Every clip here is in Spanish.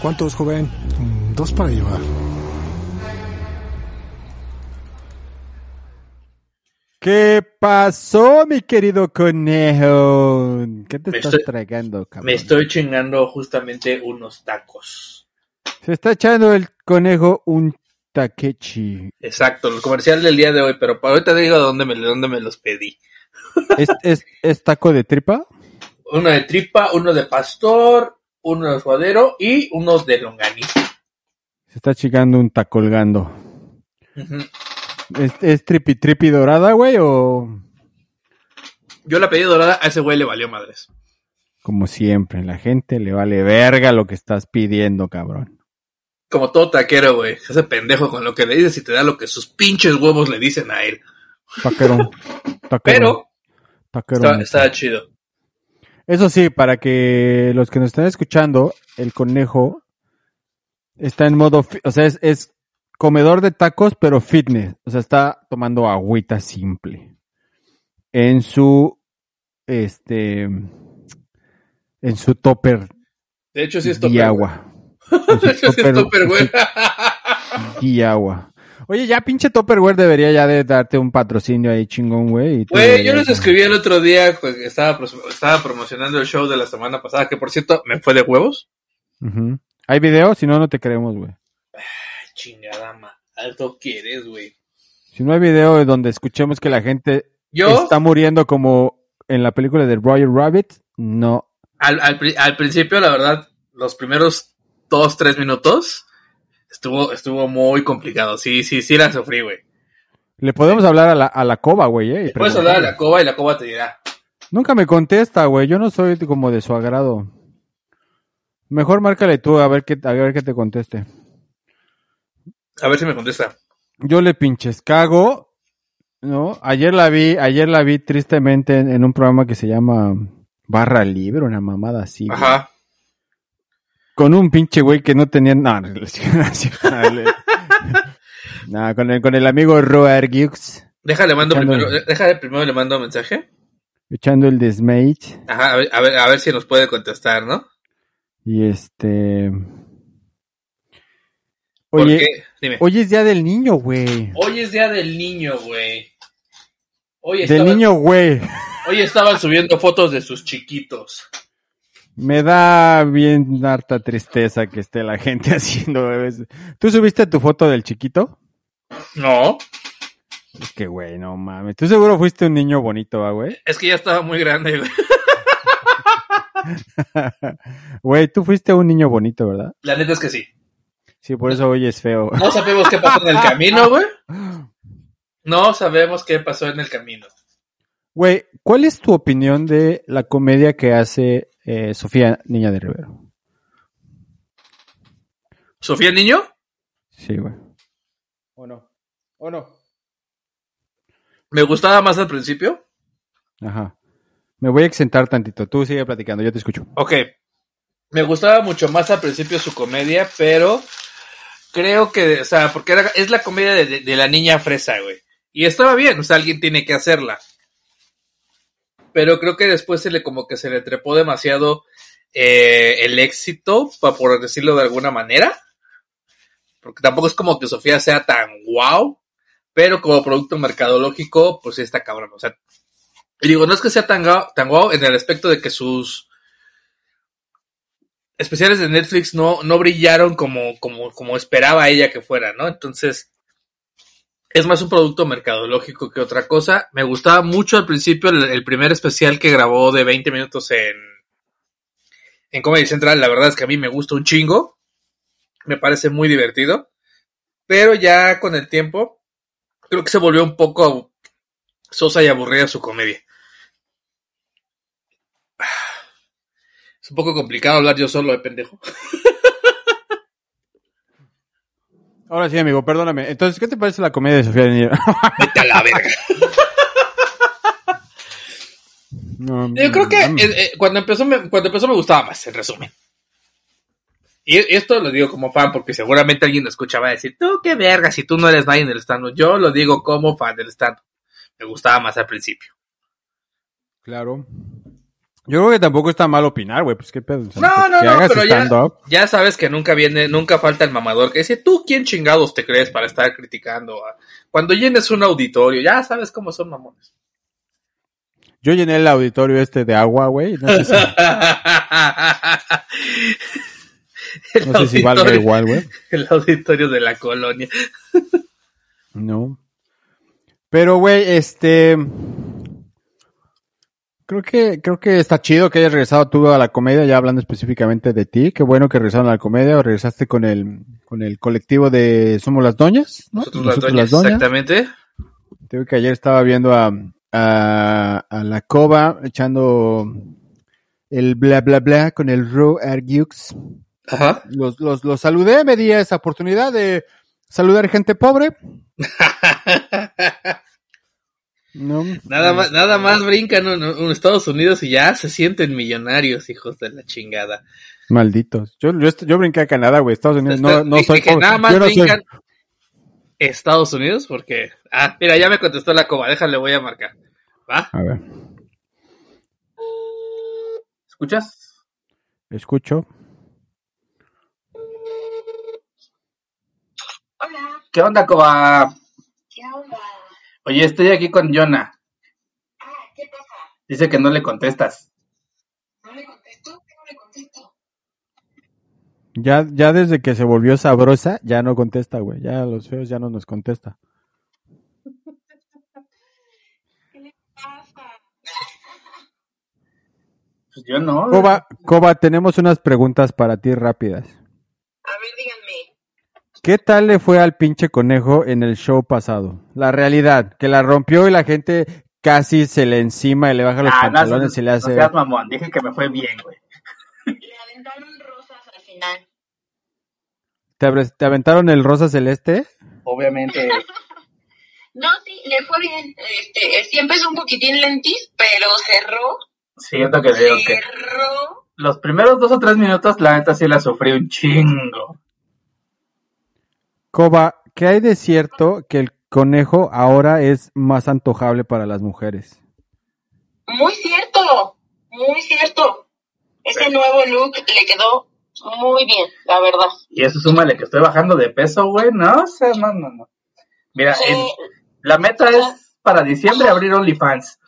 ¿Cuántos, joven? Dos para llevar. ¿Qué pasó, mi querido conejo? ¿Qué te Me estás estoy- tragando, cabrón? Me estoy chingando justamente unos tacos. Se está echando el conejo un taquechi. Exacto, el comercial del día de hoy, pero para ahorita digo dónde me, dónde me los pedí. ¿Es, es, es taco de tripa? Uno de tripa, uno de pastor, uno de suadero y uno de longaniza. Se está chingando un tacolgando. ¿Es, es tripi tripi dorada, güey? O Yo la pedí dorada, a ese güey le valió madres. como siempre, la gente le vale verga lo que estás pidiendo, cabrón. Como todo taquero, güey. Se hace pendejo con lo que le dices y te da lo que sus pinches huevos le dicen a él. Taquero. taquero, Pero taquero. está, está chido. Eso sí, para que los que nos están escuchando, el conejo está en modo, o sea, es, es comedor de tacos, pero fitness. O sea, está tomando agüita simple. En su, este, en su topper De hecho, sí es y topper. güey. agua. En su De hecho, sí es topper, güey. y agua. Oye, ya pinche Topperware debería ya de darte un patrocinio ahí chingón, güey. Güey, yo les escribí el otro día pues, estaba, promocionando el show de la semana pasada, que por cierto me fue de huevos. ¿Hay video? Si no, no te queremos, güey. Chingada ma. Alto quieres, güey. Si no hay video donde escuchemos que la gente Yo, está muriendo como en la película de Roger Rabbit, no. al, al, pri- al principio, la verdad, los primeros dos, tres minutos, estuvo, estuvo muy complicado. Sí, sí, sí la sufrí, güey. Le podemos hablar a la, a la coba, güey, eh. y Puedes hablar a la coba y la coba te dirá. Nunca me contesta, güey. Yo no soy como de su agrado. Mejor márcale tú a ver qué, a ver qué te conteste. A ver si me contesta. Yo le pinches cago, ¿no? Ayer la vi, ayer la vi tristemente en, en un programa que se llama Barra Libre, una mamada así. güey. Ajá. Con un pinche güey que no tenía nada. Nada, con el, con el amigo Roar Gux, Déjale mando Echando- primero, déjale primero le mando un mensaje. echando el desmate. Ajá, a ver, a ver, a ver si nos puede contestar, ¿no? Y este. Oye, dime. hoy es día del niño, güey. Hoy es día del niño, güey. Hoy Del estaban, niño, güey. hoy estaban subiendo fotos de sus chiquitos. Me da bien harta tristeza que esté la gente haciendo. eso. ¿Tú subiste tu foto del chiquito? No, Es que, güey, no mames. Tú seguro fuiste un niño bonito, ¿va, güey? es que ya estaba muy grande, güey. Güey, tú fuiste un niño bonito, ¿verdad? La neta es que sí. Sí, por eso hoy es feo. No sabemos qué pasó en el camino, güey. No sabemos qué pasó en el camino. Güey, ¿cuál es tu opinión de la comedia que hace eh, Sofía Niña de Rivero? ¿Sofía Niño? Sí, güey. ¿O no? ¿O no? Me gustaba más al principio. Ajá. Me voy a exentar tantito. Tú sigue platicando, yo te escucho. Ok. Me gustaba mucho más al principio su comedia, pero creo que, o sea, porque era- es la comedia de, de- de la niña fresa, güey. Y estaba bien, o sea, alguien tiene que hacerla. Pero creo que después se le como que se le trepó demasiado eh, el éxito, pa- por decirlo de alguna manera. Porque tampoco es como que Sofía sea tan wow, pero como producto mercadológico, pues sí está cabrón. O sea, digo, no es que sea tan, tan guau en el aspecto de que sus especiales de Netflix no, no brillaron como, como, como esperaba ella que fuera, ¿no? Entonces, es más un producto mercadológico que otra cosa. Me gustaba mucho al principio el, primer especial que grabó de 20 minutos en, en Comedy Central. La verdad es que a mí me gusta un chingo. Me parece muy divertido. Pero ya con el tiempo, creo que se volvió un poco sosa y aburrida su comedia. Es un poco complicado hablar yo solo de pendejo. Ahora sí, amigo, perdóname. Entonces, ¿qué te parece la comedia de Sofía Niño? Vete a la verga. No, Yo creo que eh, eh, cuando empezó me, cuando empezó me gustaba más, en resumen. Y esto lo digo como fan porque seguramente alguien lo escucha va a decir, tú qué verga si tú no eres nadie en el stand Yo lo digo como fan del stand Me gustaba más al principio. Claro. Yo creo que tampoco está mal opinar, güey. Pues qué pedo. No, no, no, pero ya, ya sabes que nunca viene, nunca falta el mamador que dice, tú quién chingados te crees para estar criticando. a-?" Cuando llenes un auditorio, ya sabes cómo son mamones. Yo llené el auditorio este de agua, güey. No sé si, no sé si valga igual, güey. El auditorio de la colonia. No. Pero, güey, este. Creo que, creo que está chido que hayas regresado tú a la comedia, ya hablando específicamente de ti. Qué bueno que regresaron a la comedia o regresaste con el, con el colectivo de Somos las Doñas, ¿no? Nosotros las doñas, exactamente. Te digo que ayer estaba viendo a, a, a la Coba echando el bla bla bla con el Raw Argux. Ajá. Los, los, los saludé, me di esa oportunidad de saludar gente pobre. No, Nada más, nada más brincan en, en Estados Unidos y ya se sienten millonarios, hijos de la chingada. Malditos. Yo, yo, yo brinqué a Canadá, güey. Estados Unidos no, no Dije soy que nada más Yo no soy- brincan Estados Unidos porque... Ah, mira, ya me contestó la coba, déjale, voy a marcar. ¿Va? A ver, ¿Escuchas? escucho. Hola, ¿Qué onda, coba? ¿qué onda? Oye, estoy aquí con Jonah. Ah, ¿qué pasa? Dice que no le contestas. ¿No le contesto? ¿Qué no le contesto? Ya, ya desde que se volvió sabrosa, ya no contesta, güey. Ya los feos ya no nos contesta. ¿Qué le pasa? Pues yo no. Coba, Coba, tenemos unas preguntas para ti rápidas. ¿Qué tal le fue al pinche conejo en el show pasado? La realidad, que la rompió y la gente casi se le encima y le baja los Ah, no, pantalones no, y le no hace... seas mamón, dije que me fue bien, güey. Le aventaron rosas al final. ¿Te, abres- te aventaron el rosa celeste? Obviamente. No, sí, le fue bien. Este, sí empezó un poquitín lentis, pero cerró. Siento que digo que Cerró. los primeros dos o tres minutos, la neta sí la sufrí un chingo. Coba, ¿qué hay de cierto que el conejo ahora es más antojable para las mujeres? Muy cierto, muy cierto. Ese nuevo look le quedó muy bien, la verdad. Y eso súmale que estoy bajando de peso, güey. No, o sea, no, no, no. Mira, Sí. en- la meta es para diciembre abrir OnlyFans.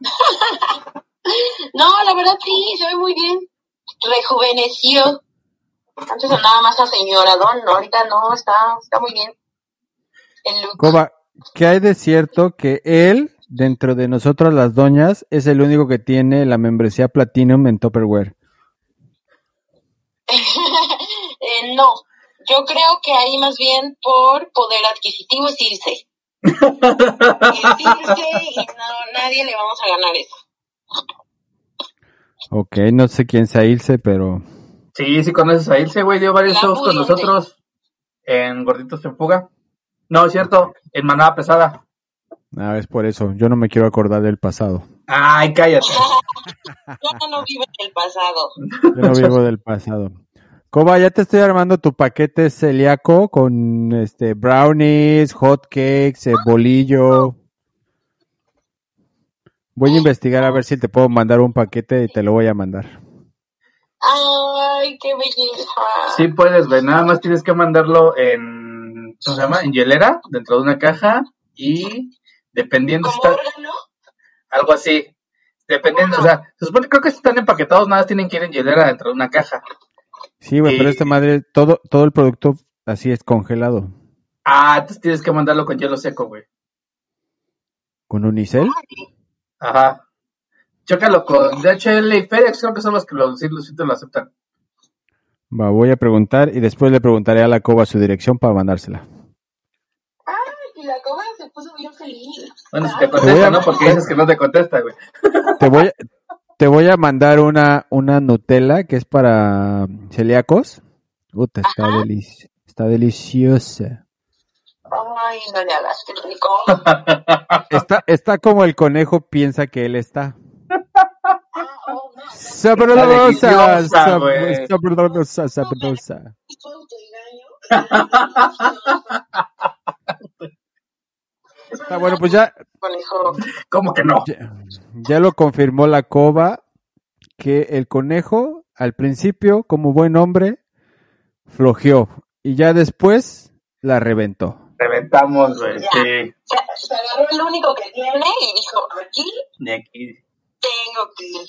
No, la verdad sí, se ve muy bien. Rejuveneció. Antes andaba más a señoradón, ¿no? Ahorita no, está, está muy bien. El look. Coba, ¿qué hay de cierto que él, dentro de nosotros las doñas, es el único que tiene la membresía Platinum en Tupperware? Eh, no, yo creo que ahí más bien por poder adquisitivo es irse. Es irse y no, nadie le vamos a ganar eso. Ok, no sé quién sea Ilse, pero... Sí, sí conoces a Ilse, güey. Dio varios La shows con nosotros en Gorditos en Fuga. No, es cierto, en Manada Pesada. Ah, es por eso. Yo no me quiero acordar del pasado. Ay, cállate. Yo no vivo en el pasado. Yo no vivo del pasado. Coba, ya te estoy armando tu paquete celíaco con este brownies, hot cakes, eh, bolillo. Voy a investigar a ver si te puedo mandar un paquete y te lo voy a mandar. Ay, qué belleza. Sí puedes, güey. Nada más tienes que mandarlo en, ¿cómo se llama? En hielera, dentro de una caja y dependiendo si ¿Como está, órgano? algo así. Dependiendo, o sea, se supone creo que si están empaquetados, nada más tienen que ir en hielera dentro de una caja. Sí, güey, pero esta madre, todo, todo el producto así es congelado. Ah, entonces tienes que mandarlo con hielo seco, güey. ¿Con unicel? Ajá. Chócalo con DHL y FedEx, creo que son los que los, te lo aceptan. Va, voy a preguntar y después le preguntaré a la Coba su dirección para mandársela. Ay, y la coba se puso bien feliz. Bueno, si te voy contesta, a- ¿no? Porque dices que no te contesta, güey. Te voy, te voy a mandar una, una Nutella que es para celíacos. Puta, está, delici- está deliciosa. Ay, no le hagas, qué rico. Está, está como el conejo piensa que él está. Ah, Sabrosa, sabrosa, sabrosa. Está bueno, pues ya. ¿Cómo que no? ya, ya lo confirmó la Coba que el conejo al principio, como buen hombre, flojeó y ya después la reventó. Reventamos, güey. Sí. Se agarró el único que tiene y dijo, aquí De aquí. Tengo que ir.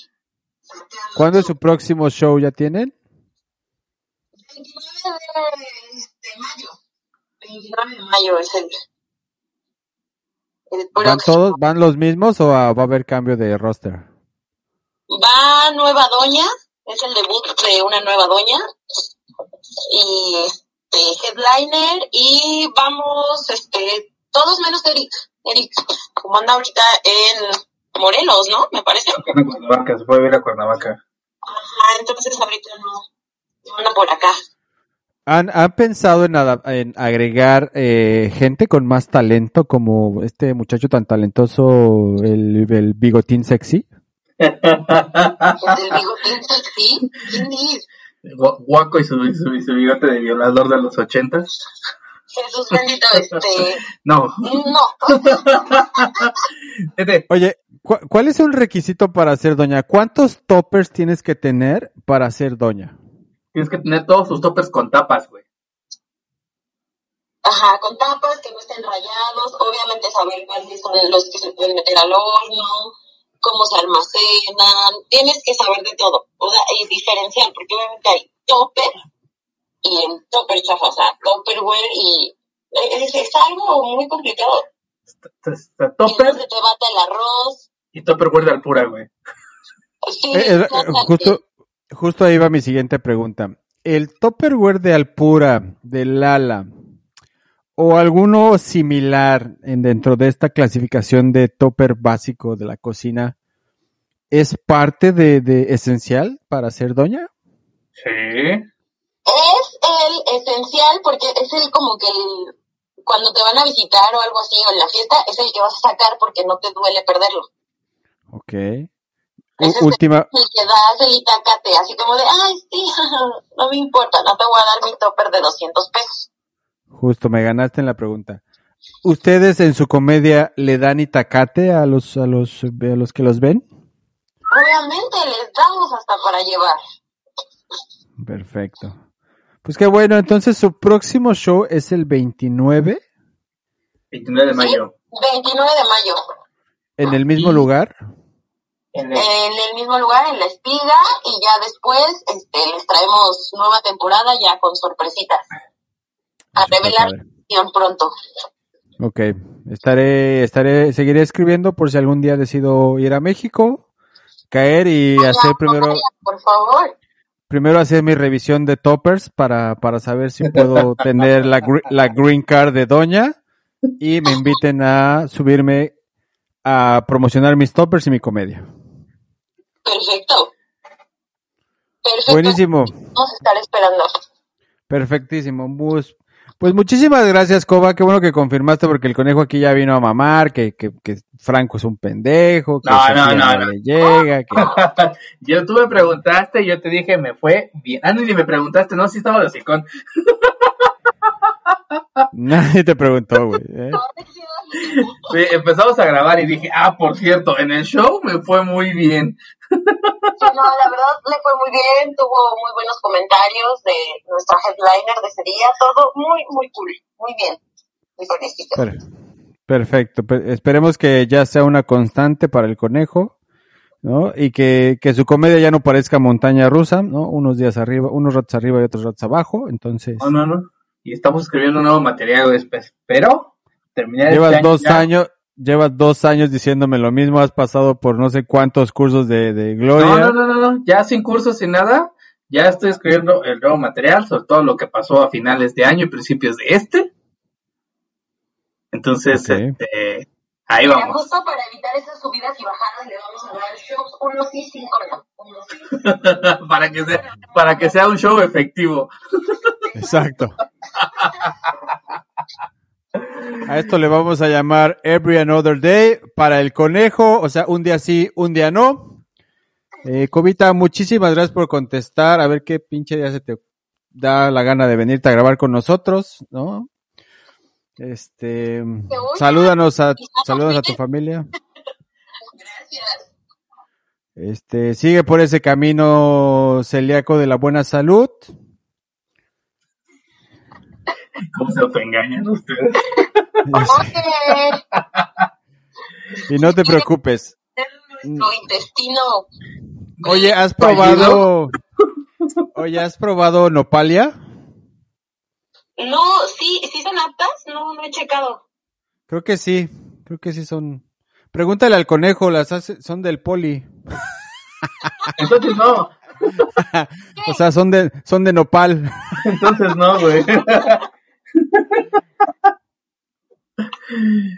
¿Cuándo es su próximo show? ¿Ya tienen? 29 de este, mayo. 29 de mayo es el, el ¿Van todos? ¿Van los mismos o ah, va a haber cambio de roster? Va Nueva Doña, es el debut de una nueva Doña. Y este, headliner. Y vamos, este, todos menos Eric. Eric, como anda ahorita en Morelos, ¿no? Me parece. En Cuernavaca, se puede ver a Cuernavaca. Ajá, entonces ahorita no, no anda por acá. ¿Han, han pensado en, en agregar eh, gente con más talento como este muchacho tan talentoso, el, el bigotín sexy? El bigotín sexy. ¿Quién es? Gu- Guaco y su, su, y su bigote de violador de los ochentas. Jesús bendito, este. No. No. Vete. Oye, ¿cu- ¿cuál es un requisito para ser doña? ¿Cuántos toppers tienes que tener para ser doña? Tienes que tener todos tus toppers con tapas, güey. Ajá, con tapas que no estén rayados, obviamente saber cuáles son los que se pueden meter al horno, cómo se almacenan, tienes que saber de todo, o sea, y diferenciar, porque obviamente hay topper y el topper chafa, o sea, topperware y es, es algo muy complicado. Topper se te bata el arroz, y topper de alpura, güey. sí, Eh, eh, justo, justo ahí va mi siguiente pregunta. ¿El Tupperware de Alpura, de Lala, o alguno similar en dentro de esta clasificación de topper básico de la cocina, es parte de, de esencial para ser doña? Sí. Es el esencial porque es el como que el, cuando te van a visitar o algo así o en la fiesta es el que vas a sacar porque no te duele perderlo. Ok. Ese es última, el que das el itacate, así como de, ay, sí, no me importa, no te voy a dar mi topper de 200 pesos. justo me ganaste en la pregunta. ¿Ustedes en su comedia le dan itacate a los, a los, a los que los ven? Obviamente les damos hasta para llevar. Perfecto. Pues qué bueno, entonces su próximo show es el 29 29 de mayo. 29 de mayo, en el mismo Y- lugar. En el- en el mismo lugar, en La Espiga, y ya después este, les traemos nueva temporada ya con sorpresitas. A Super revelar padre. bien pronto. Ok, estaré, estaré, seguiré escribiendo por si algún día decido ir a México, caer y hacer primero, vaya, por favor. Primero hacer mi revisión de toppers para, para saber si puedo tener la, la green card de Doña y me inviten a subirme a promocionar mis toppers y mi comedia. Perfecto. Perfecto. Buenísimo, Vamos a estar esperando. perfectísimo. Pues, pues muchísimas gracias, Coba. Qué bueno que confirmaste porque el conejo aquí ya vino a mamar, que, que, que Franco es un pendejo, que No, no, no, no. le llega, que... yo tú me preguntaste y yo te dije, me fue bien. Ah, no, ni me preguntaste, no, sí estaba de hocicón. Nadie te preguntó, güey. ¿eh? Sí, empezamos a grabar y dije, ah, por cierto, en el show me fue muy bien. No, la verdad le fue muy bien, tuvo muy buenos comentarios de nuestra headliner de ese día, todo muy, muy cool, muy bien. Mi conejito. Per- perfecto. Pe- esperemos que ya sea una constante para el conejo, ¿no? Y que, que su comedia ya no parezca montaña rusa, ¿no? Unos días arriba, unos ratos arriba y otros ratos abajo. Entonces, No, no, no. Y estamos escribiendo un nuevo material después. Pero, terminar llevas este año dos ya- años, llevas dos años diciéndome lo mismo, has pasado por no sé cuántos cursos de, de No, gloria. no, no, no, no, ya sin cursos, sin nada. ya estoy escribiendo el nuevo material sobre todo lo que pasó a finales de año y principios de este. Entonces, este, ahí Mira, vamos. justo para evitar esas subidas y bajadas, le vamos a dar shows uno sí, cinco no. Uno sí. para que sea, para que sea un show efectivo. Exacto. A esto le vamos a llamar Every Another Day para el conejo, o sea, un día sí, un día no. Eh, Cobita, muchísimas gracias por contestar. A ver qué pinche día se te da la gana de venirte a grabar con nosotros, ¿no? Este, salúdanos a, salúdanos a tu familia. Gracias. Este, sigue por ese camino celíaco de la buena salud. ¿Cómo se autoengañan ustedes? Y no te preocupes. nuestro intestino. Oye, ¿has probado, oye, ¿has probado nopalia? No, sí, sí son aptas, no, no he checado. Creo que sí, creo que sí son. Pregúntale al conejo, las hace, son del poli. Entonces no, O sea, son de, son de nopal. entonces no, güey.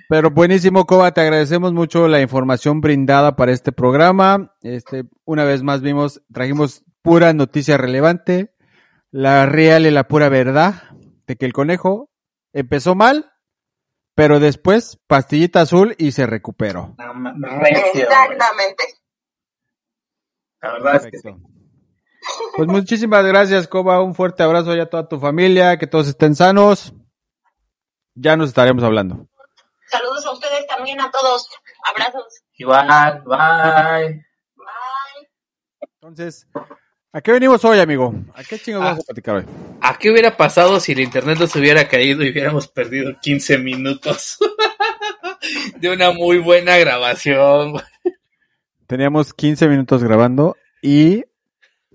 Pero buenísimo, Coba, te agradecemos mucho la información brindada para este programa. Este, una vez más vimos, trajimos pura noticia relevante, la real y la pura verdad de que el conejo empezó mal, pero después pastillita azul y se recuperó. Recio. Exactamente. La verdad es que sí. Perfecto. Pues muchísimas gracias, Coba. Un fuerte abrazo ya a toda tu familia, que todos estén sanos. Ya nos estaremos hablando. Saludos a ustedes también, a todos. Abrazos. Igual, bye. Bye. Entonces, ¿a qué venimos hoy, amigo? ¿A qué chingos vamos a platicar hoy? ¿A qué hubiera pasado si el internet nos hubiera caído y hubiéramos perdido 15 minutos de una muy buena grabación? Teníamos 15 minutos grabando y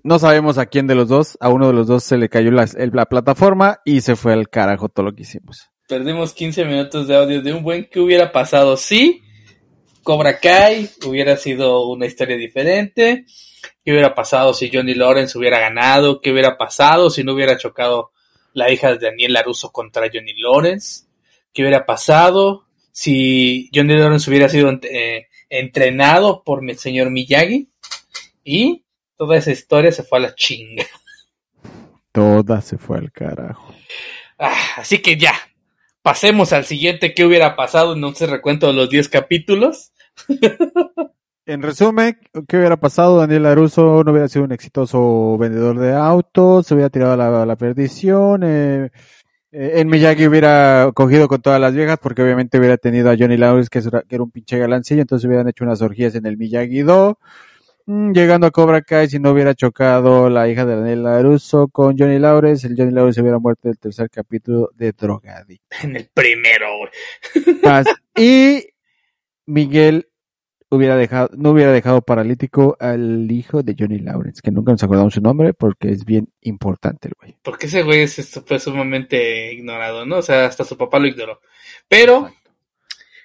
no sabemos a quién de los dos, a uno de los dos se le cayó la, plataforma y se fue al carajo todo lo que hicimos. Perdimos 15 minutos de audio de un buen que hubiera pasado si Cobra Kai hubiera sido una historia diferente. ¿Qué hubiera pasado si Johnny Lawrence hubiera ganado? ¿Qué hubiera pasado si no hubiera chocado la hija de Daniel Laruso contra Johnny Lawrence? ¿Qué hubiera pasado si Johnny Lawrence hubiera sido eh, entrenado por el señor Miyagi? Y toda esa historia se fue a la chinga. Toda se fue al carajo. Ah, así que ya, pasemos al siguiente. ¿Qué hubiera pasado en un recuento de los 10 capítulos? En resumen, ¿qué hubiera pasado? Daniel Laruso no hubiera sido un exitoso vendedor de autos, se hubiera tirado a la, a la perdición, eh, eh, en Miyagi hubiera cogido con todas las viejas porque obviamente hubiera tenido a Johnny Lawrence que, era, que era un pinche galancillo, entonces hubieran hecho unas orgías en el Miyagi Do. Mm, llegando a Cobra Kai, si no hubiera chocado la hija de Daniel Laruso con Johnny Lawrence, el Johnny Lawrence hubiera muerto en el tercer capítulo de Drogadicto. En el primero, güey. Y Miguel hubiera dejado, no hubiera dejado paralítico al hijo de Johnny Lawrence, que nunca nos acordamos su nombre porque es bien importante el güey. Porque ese güey es, fue sumamente ignorado, ¿no? O sea, hasta su papá lo ignoró. Pero,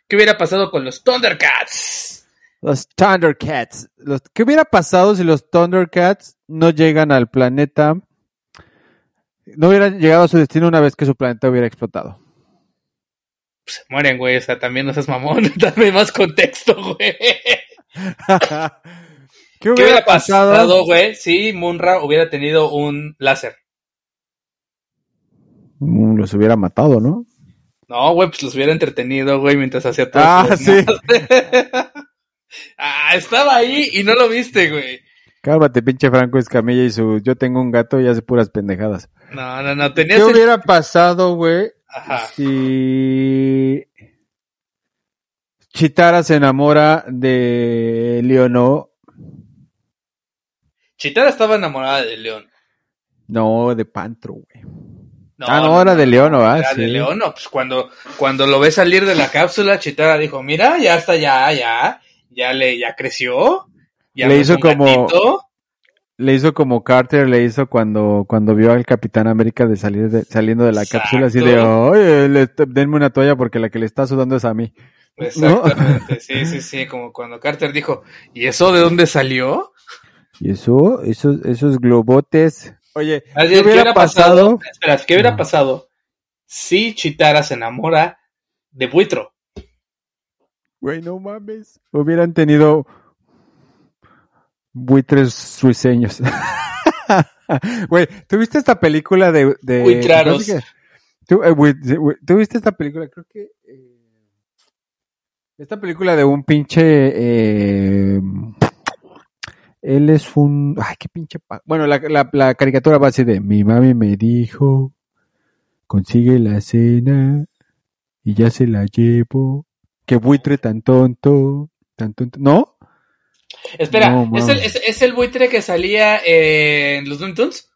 ¿qué hubiera pasado con los Thundercats? Los Thundercats. Los, ¿Qué hubiera pasado si los Thundercats no llegan al planeta? No hubieran llegado a su destino una vez que su planeta hubiera explotado. Pues se mueren, güey. O sea, también no seas mamón. Dame más contexto, güey. ¿Qué ¿Qué hubiera pasado, güey, si Munra hubiera tenido un láser? Mm, Los hubiera matado, ¿no? No, güey, pues los hubiera entretenido, güey, mientras hacía todo. Ah, sí. ah, estaba ahí y no lo viste, güey. Cálmate, pinche Franco Escamilla y su yo tengo un gato y hace puras pendejadas. No, no, no, tenías ¿Qué el- hubiera pasado, güey, Ajá. si Chitara se enamora de Leonor? Chitara estaba enamorada de León. No, de Pantro, güey. No, ah, no, era de León, ¿no? Ah, Era sí. de León, pues cuando, cuando lo ve salir de la cápsula, Chitara dijo, mira, ya está, ya, ya, ya le, ya creció, ya Le hizo como- gatito. Le hizo como Carter le hizo cuando, cuando vio al Capitán América de salir de, saliendo de la Exacto. cápsula así de, oye, le- denme una toalla porque la que le está sudando es a mí. Exactamente, sí, sí, sí, como cuando Carter dijo, ¿y eso de dónde salió? Y eso, esos, esos globotes. Oye, ¿qué es, ¿qué hubiera pasado? pasado? Espera, ¿qué hubiera Ajá. pasado si Chitara se enamora de Buitro? Güey, no mames. Hubieran tenido buitres suiseños. Güey, ¿tuviste esta película de... de Buitraros. ¿Tú, eh, buit- ¿Tuviste esta película? Creo que... eh, esta película de un pinche... eh, él es un... Ay, qué pinche... Bueno, la, la, la caricatura va así de... Mi mami me dijo... Consigue la cena y ya se la llevo. Qué buitre tan tonto, tan tonto. ¿No? Espera, No, ¿es, el, mames. es, es el buitre que salía en los Looney Tunes?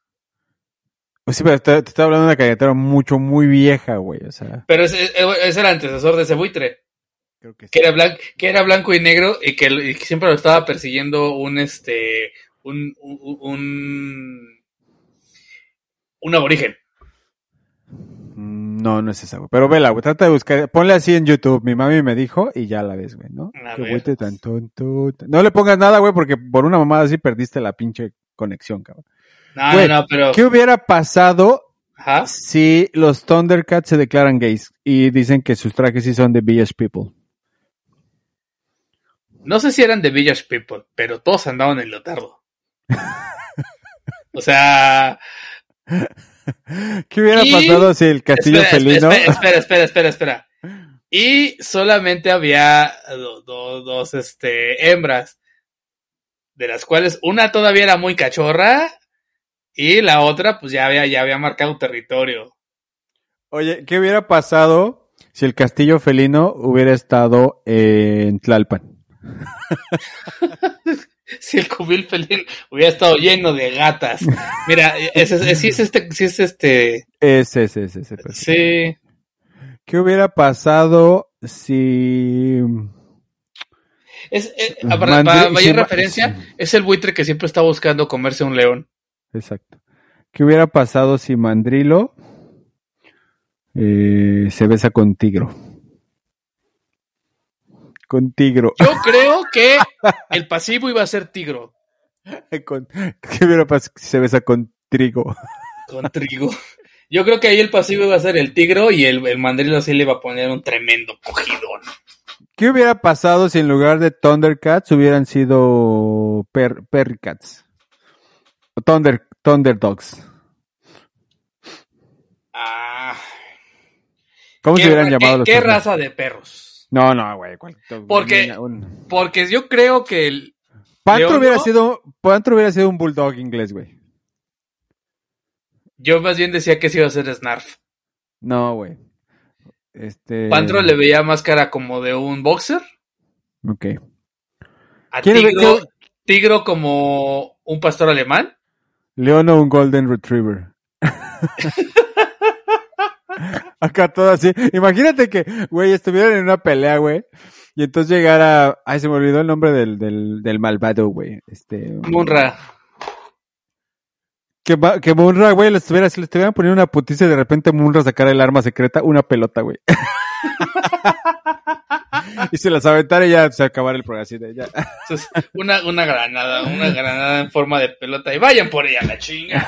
Pues sí, pero te, te estoy hablando de una caricatura mucho, muy vieja, güey. O sea, Pero es, es, es el antecesor de ese buitre, creo que sí. que era, blanco, que era blanco y negro y que, y que siempre lo estaba persiguiendo un, este, un, un, un, un aborigen. No, no es esa, güey. Pero vela, güey. Trata de buscar. Ponle así en YouTube. Mi mami me dijo y ya la ves, güey, ¿no? A Qué ver. buitre tan tonto. No le pongas nada, güey, porque por una mamada así perdiste la pinche conexión, cabrón. No, Güey, no, no, pero... ¿Qué hubiera pasado Ajá. si los Thundercats se declaran gays y dicen que sus trajes sí son de Village People? No sé si eran de Village People, pero todos andaban en Lotardo. o sea, ¿Qué hubiera Y- pasado si el castillo espera, felino... espera, espera, espera, espera, espera. Y solamente había do- do- dos este, hembras, de las cuales una todavía era muy cachorra y la otra pues ya había, ya había marcado territorio. Oye, ¿qué hubiera pasado si el castillo felino hubiera estado en Tlalpan? Si el cubil felín hubiera estado lleno de gatas. Mira, ese, ese- sí es este, sí es este, Ese, ese, ese, ese. sí. ¿Qué hubiera pasado si... Es, eh, para, para mayor referencia, es el buitre que siempre está buscando comerse un león. Exacto. ¿Qué hubiera pasado si Mandrilo eh, se besa con Tigro? Con Tigro. Yo creo que el pasivo iba a ser tigro Con- ¿Qué hubiera pasado si se besa con Trigo? con trigo. Yo creo que ahí el pasivo iba a ser el tigro y el, el mandrilo sí le iba a poner un tremendo cogidón. ¿Qué hubiera pasado si en lugar de Thundercats hubieran sido per Perrycats? O Thunder, Thunderdogs. Ah, ¿Cómo se ¿qué, hubieran ra- llamado qué- los qué raza de perros? No, no, güey. ¿cuál- Porque- un- Porque yo creo que el... Pantro hubiera sido, Pantro hubiera sido un bulldog inglés, güey. Yo más bien decía que sí iba a ser Snarf. No, güey. Este. Pantro le veía más cara como de un boxer. Ok. A ¿Quién le ve- Tigro, Tigro como un pastor alemán. León o un Golden Retriever. Acá todo así. Imagínate que, güey, estuvieran en una pelea, güey. Y entonces llegara. Ay, se me olvidó el nombre del, del, del malvado, güey. Este. Munra. Que, que Munra, güey, le estuviera, si le estuvieran poniendo una putiza y de repente Munra sacara el arma secreta, una pelota, güey. y se las aventara y ya se acabara el programa así de ya. Una, una granada, una granada en forma de pelota y vayan por ella la chinga.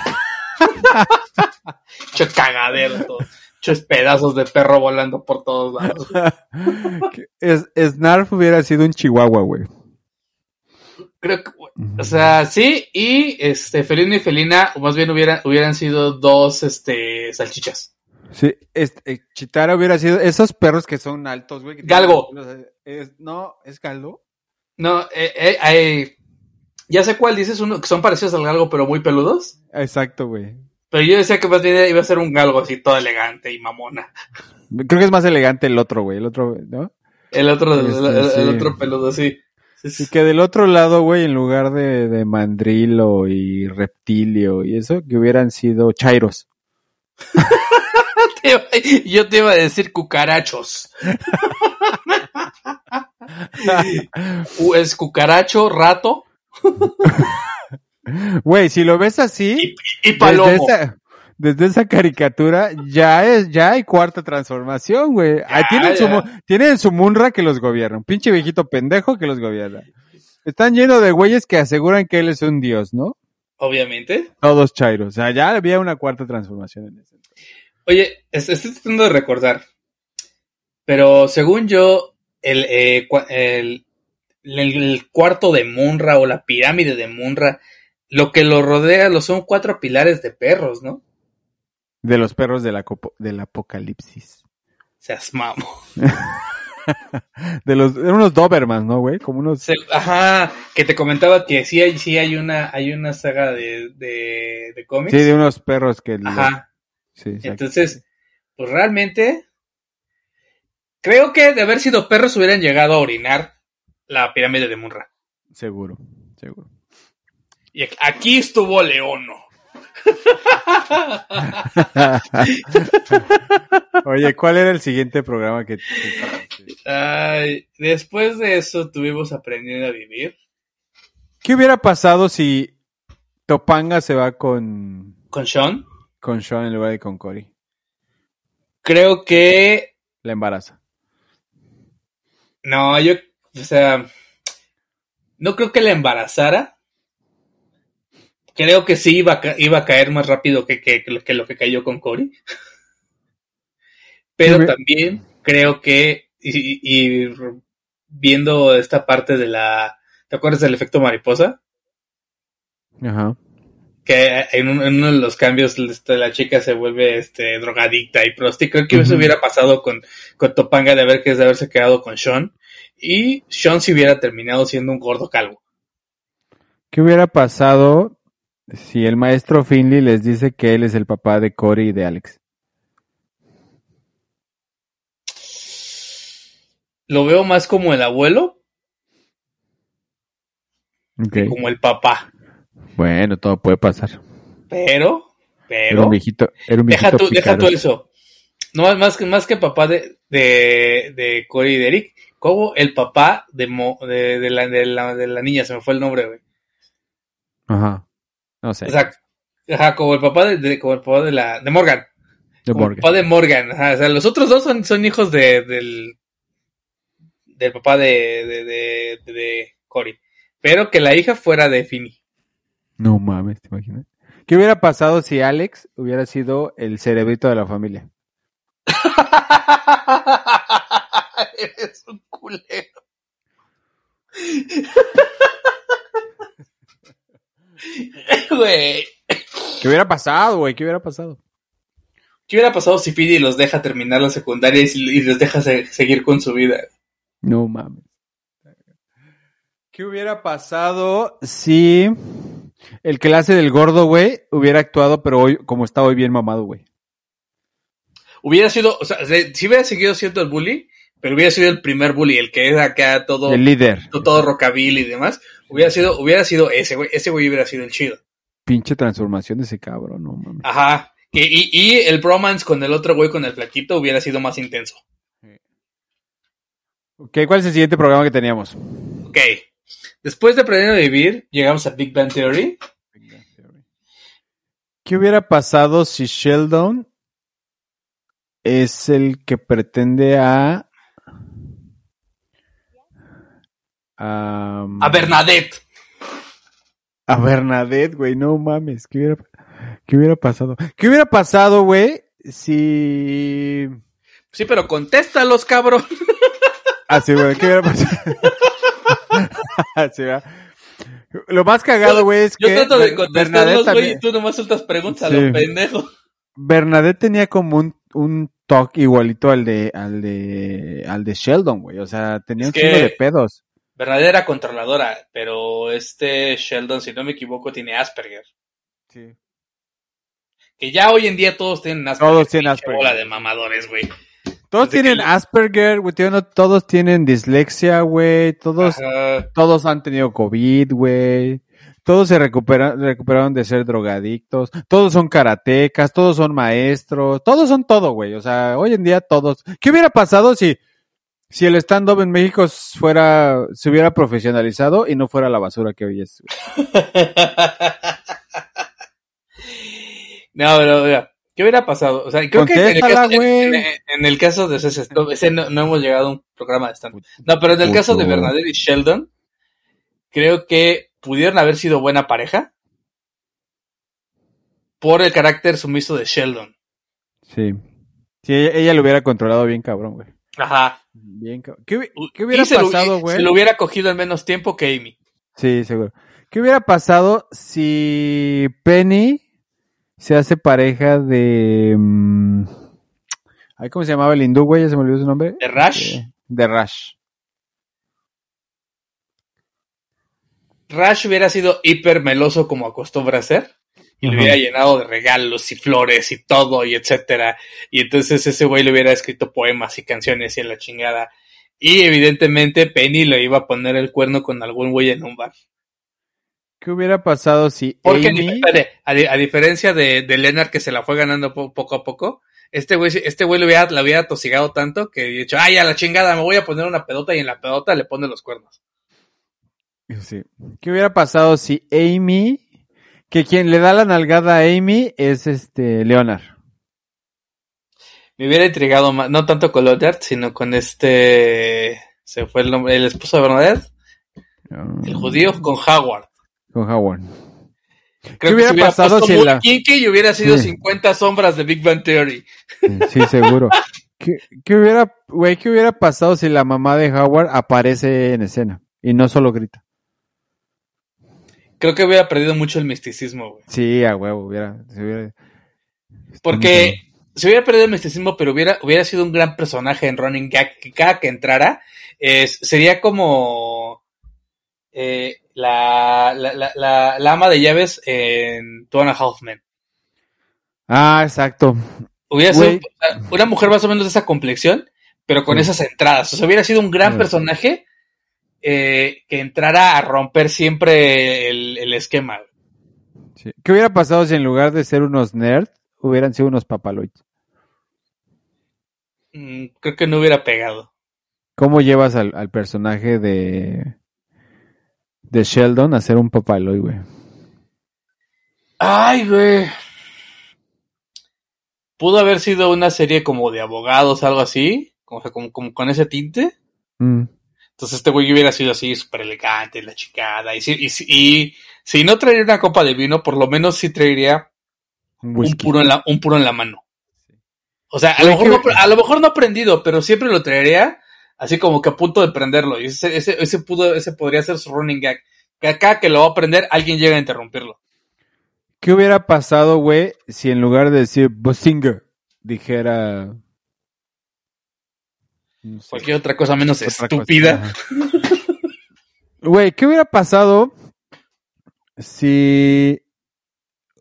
Che cagadero todo. Chos pedazos de perro volando por todos lados. Es, Snarf hubiera sido un chihuahua, güey. Creo que, o sea, sí, y este, Felino y Felina, o más bien hubieran, hubieran sido dos, este, salchichas. Sí, este, eh, Chitara hubiera sido esos perros que son altos, güey. que Galgo. tienen- es- no, ¿es galgo? No, eh, eh, eh, ya sé cuál dices, uno que son parecidos al galgo, pero muy peludos. Exacto, güey. Pero yo decía que más bien iba a ser un galgo así, todo elegante y mamona. Creo que es más elegante el otro, güey. El otro, ¿no? El otro, el, Este, el- el sí. otro peludo, sí. Y que del otro lado, güey, en lugar de, de mandrilo y reptilio y eso, que hubieran sido chairos. Yo te iba a decir cucarachos. Es cucaracho, rato Güey, si lo ves así, y desde palomo. esa, desde esa caricatura, ya es, ya hay cuarta transformación, güey. Tienen, su, tienen su Munra que los gobierna. Un pinche viejito pendejo que los gobierna. Están llenos de güeyes que aseguran que él es un dios, ¿no? Obviamente. Todos chairos. O sea, ya había una cuarta transformación en ese. Oye, est- estoy tratando de recordar. Pero según yo, el, eh, el, el- el cuarto de Munra o la pirámide de Munra, lo que lo rodea lo son cuatro pilares de perros, ¿no? De los perros del, apocalipsis. Seas mamo. De los, eran unos Dobermans, ¿no, güey? Como unos... Ajá, que te comentaba que sí hay, sí hay una, hay una saga de, de, de cómics. Sí, de unos perros que... los- Ajá. Sí. Entonces, pues realmente, creo que de haber sido perros hubieran llegado a orinar la pirámide de Munra. Seguro, seguro. Y aquí- estuvo Leono. Oye, ¿cuál era el siguiente programa que... que- Ay, después de eso tuvimos aprendiendo a vivir ¿Qué hubiera pasado si Topanga se va con, con Sean. con Sean en lugar de con Cory? Creo que La embaraza. no, yo, o sea, no creo que la embarazara. Creo que sí iba a, ca- iba a caer más rápido que, que, que lo- que cayó con Cory. Pero Sí, también creo que, y, viendo esta parte de la, ¿te acuerdas del efecto mariposa? Ajá. que en, un- en uno de los cambios este, la chica se vuelve este drogadicta y prosti. Creo que eso Ujú. hubiera pasado con, con Topanga de haber que de haberse quedado con Sean. Y Sean si hubiera terminado siendo un gordo calvo. ¿Qué hubiera pasado si el maestro Finley les dice que él es el papá de Cory y de Alex? Lo veo más como el abuelo Ok. que como el papá. Bueno, todo puede pasar. Pero, Era pero, un viejito, era un deja viejito tú, deja tú eso. No, más que, más que papá de, de, de Corey y de Eric, como el papá de, Mo- de, de la, de, la, de la niña, se me fue el nombre, güey. Ajá. No sé. O sea, ajá, como el papá de, de- como el papá de la, de Morgan. de Como el Morgan. papá de Morgan. ajá, o sea, los otros dos son, son hijos de, del, del papá de, de, de, de- de Cory. Pero que la hija fuera de Finny. No mames, ¿te imaginas? ¿Qué hubiera pasado si Alex hubiera sido el cerebrito de la familia? Eres un culero. Güey. ¿Qué hubiera pasado, güey? ¿Qué hubiera pasado? ¿Qué hubiera pasado si Finny los deja terminar la secundaria y, les deja se- seguir con su vida? No mames. ¿Qué hubiera pasado si el que le hace del gordo, güey, hubiera actuado, pero hoy, como está hoy bien mamado, güey? Hubiera sido, o sea, si hubiera seguido siendo el bully, pero hubiera sido el primer bully, el que es acá todo, El líder. todo rockabilly y demás, hubiera sido, hubiera sido ese güey, ese güey hubiera sido el chido. Pinche transformación de ese cabrón, no mames. Ajá. Y, y, y el bromance con el otro güey, con el flaquito, hubiera sido más intenso. Ok, ¿cuál es el siguiente programa que teníamos? Ok. Después de aprender a vivir, llegamos a Big Bang Theory. ¿Qué hubiera pasado si Sheldon es el que pretende a... A, A Bernadette. A Bernadette, güey, no mames. ¿Qué hubiera, qué hubiera pasado? ¿Qué hubiera pasado, güey, si... Sí, pero contéstalos, cabrón. Así, güey, ¿qué hubiera pasado? Así, ¿verdad? Lo más cagado, güey, es Yo que trato de contestarlos, güey, y tú nomás sueltas preguntas a Sí. los pendejos. Bernadette tenía como un, un toque igualito al de, al de, al de Sheldon, güey. O sea, tenía Es un chingo de pedos. Bernadette era controladora, pero este Sheldon, si no me equivoco, tiene Asperger. Que ya hoy en día todos tienen Asperger. Todos tienen Asperger. bola de mamadores, güey. Todos Desde tienen que- Asperger, güey. Todos tienen dislexia, güey. Todos, Ajá. todos han tenido COVID, güey. Todos se recuperan, recuperaron de ser drogadictos. Todos son karatecas, todos son maestros. Todos son todo, güey. O sea, hoy en día todos. ¿Qué hubiera pasado si, si el stand-up en México fuera, se hubiera profesionalizado y no fuera la basura que hoy es? No, pero, mira, ¿qué hubiera pasado? O sea, creo que en el, caso, güey. en, en- el caso de ese, ese no, no hemos llegado a un programa de stand No, pero en el caso de. Bernadette y Sheldon, creo que pudieron haber sido buena pareja por el carácter sumiso de Sheldon. Sí. Sí, ella, ella lo hubiera controlado bien cabrón, güey. Ajá. Bien. ¿Qué, hubi- qué hubiera se pasado, güey? Se lo hubiera cogido en menos tiempo que Amy. Sí, seguro. ¿Qué hubiera pasado si Penny se hace pareja de... mm, ay, ¿Cómo se llamaba el hindú, güey? Ya se me olvidó su nombre. ¿De Rush? Eh, De Rush. Rush hubiera sido hiper meloso como acostumbra ser. Y lo Ajá. hubiera llenado de regalos y flores y todo y etcétera. Y entonces ese güey le hubiera escrito poemas y canciones y en la chingada. Y evidentemente Penny le iba a poner el cuerno con algún güey en un bar. ¿Qué hubiera pasado si Porque Amy... a, a diferencia de, de Leonard que se la fue ganando po- poco a poco, este güey, este güey le hubiera, la hubiera tosigado tanto que había dicho, ay, a la chingada, me voy a poner una pedota y en la pedota le pone los cuernos. Sí. ¿Qué hubiera pasado si Amy... Que quien le da la nalgada a Amy es este Leonard. Me hubiera intrigado más, no tanto con Leonard, sino con este, se fue el nombre, el esposo de Bernadette, el judío con Howard. Con Howard. Creo ¿Qué que hubiera se hubiera pasado si la- kinky y hubiera sido Sí. 50 sombras de Big Bang Theory. Sí, seguro. ¿Qué, qué hubiera, güey, qué hubiera pasado si la mamá de Howard aparece en escena y no solo grita? Creo que hubiera perdido mucho el misticismo, güey. Sí, a huevo, hubiera, se hubiera- Porque se hubiera perdido el misticismo, pero hubiera, hubiera sido un gran personaje en Running Gag, que cada que entrara, es, sería como eh, la, la, la, la, ama de llaves en Two and a Half Men. Ah, exacto. Hubiera sido una mujer más o menos de esa complexión, pero con esas entradas. O sea, hubiera sido un gran personaje eh, que entrara a romper siempre el, el esquema. Sí. ¿Qué hubiera pasado si en lugar de ser unos nerds hubieran sido unos papaloids? Mm, creo que no hubiera pegado. ¿Cómo llevas al, al personaje de de Sheldon a ser un papaloid, güey? Ay, güey. Pudo haber sido una serie como de abogados, algo así, como, o sea, como, como con ese tinte. Mm, Entonces este güey hubiera sido así, súper elegante, la chicada. Y, si- y, si- y si no traería una copa de vino, por lo menos sí traería un puro, en la, un puro en la mano. O sea, a lo, mejor no, a lo mejor no prendido, pero siempre lo traería así como que a punto de prenderlo. Y ese, ese, ese, pudo, ese podría ser su running gag. Que acá que lo va a prender, alguien llega a interrumpirlo. ¿Qué hubiera pasado, güey, si en lugar de decir Bosinger dijera no sé, Cualquier otra cosa menos otra estúpida. Güey, ¿qué hubiera pasado si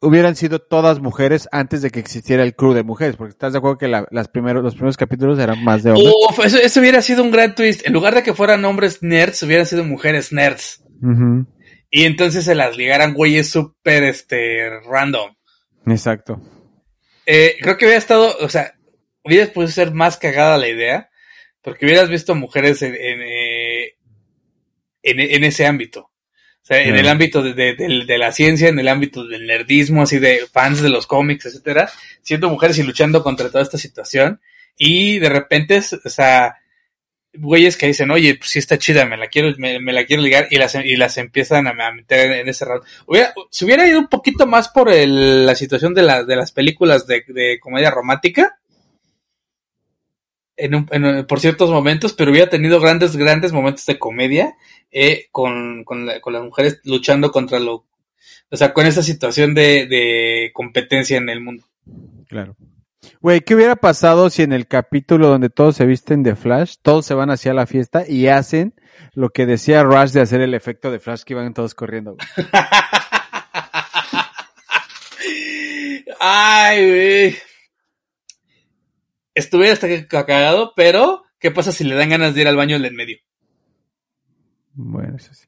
hubieran sido todas mujeres antes de que existiera el crew de mujeres? Porque estás de acuerdo que la- las primeros, los primeros capítulos eran más de hombres. Uf, eso, eso hubiera sido un gran twist. En lugar de que fueran hombres nerds, hubieran sido mujeres nerds. Y entonces se las ligaran güeyes súper, este, random. Exacto. Eh, creo que hubiera estado, o sea, hubiera podido ser más cagada la idea, porque hubieras visto mujeres en, en, eh, en, en ese ámbito. O sea, en el ámbito de, de- de la ciencia, en el ámbito del nerdismo, así de fans de los cómics, etcétera, siendo mujeres y luchando contra toda esta situación. Y de repente, o sea, güeyes que dicen, oye, pues sí está chida, me la quiero, me, me la quiero ligar, y las, y las empiezan a, meter en, en ese round. Hubiera, si hubiera ido un poquito más por el- la situación de, la, de las películas de, de comedia romántica, en un- en- por ciertos momentos, pero hubiera tenido grandes, grandes momentos de comedia eh, con, con, la- con las mujeres luchando contra lo, o sea, con esa situación de, de competencia en el mundo. Claro. Güey, ¿qué hubiera pasado si en el capítulo donde todos se visten de Flash, todos se van hacia la fiesta y hacen lo que decía Rush de hacer el efecto de Flash que iban todos corriendo? güey? Ay, güey. Estuviera hasta que cagado, pero ¿qué pasa si le dan ganas de ir al baño en medio? Bueno, eso sí.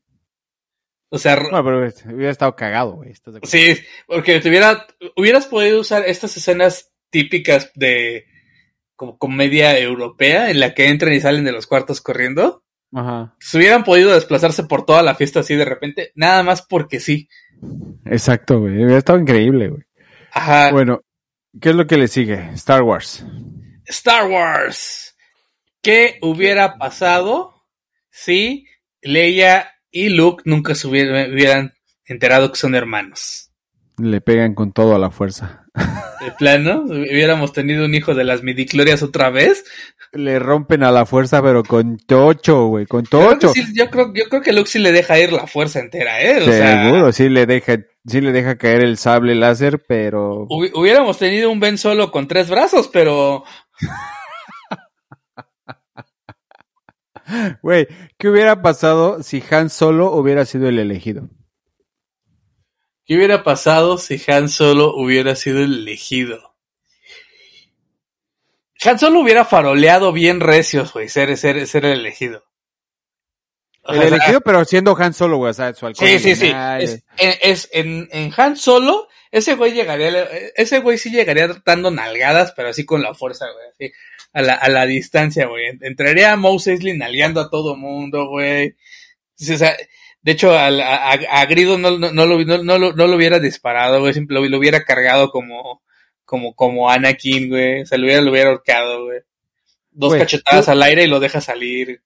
O sea, Bueno, pero hubiera estado cagado, güey. sí, porque te hubiera, hubieras podido usar estas escenas típicas de como comedia europea en la que entran y salen de los cuartos corriendo. Ajá. Se hubieran podido desplazarse por toda la fiesta así de repente, nada más porque sí. Exacto, güey. Hubiera estado increíble, güey. Ajá. Bueno, ¿qué es lo que le sigue? Star Wars. Star Wars. ¿Qué hubiera pasado si Leia y Luke nunca se hubiera- hubieran enterado que son hermanos. Le pegan con todo a la fuerza. De plano, hubiéramos tenido un hijo de las midiclorias otra vez. Le rompen a la fuerza, pero con tocho, güey, con Creo tocho. sí, yo, creo, yo creo que Luke sí le deja ir la fuerza entera, ¿eh? O sea, Seguro, sí le deja, sí le deja caer el sable láser, pero hubi- hubiéramos tenido un Ben solo con tres brazos, pero Güey, ¿qué hubiera pasado si Han Solo hubiera sido el elegido? ¿qué hubiera pasado si Han Solo hubiera sido el elegido? Han Solo hubiera faroleado bien recios, güey, ser, ser, ser el elegido. O El sea, elegido, pero siendo Han Solo, güey, o sea, su alcohol Sí, sí, sí. Es, en- es- en, en Han Solo, ese güey llegaría, ese güey sí llegaría dando nalgadas, pero así con la fuerza, güey, así, a la, a la distancia, güey. Entraría a Mouse Eisley nalgueando a todo mundo, güey. Sí, o sea, de hecho, a, a- a Grido no, no, no lo, no, no lo, no lo hubiera disparado, güey, lo, lo hubiera cargado como, como, como Anakin, güey. O sea, lo hubiera, lo hubiera ahorcado, güey. Dos Güey, cachetadas tú- al aire y lo deja salir.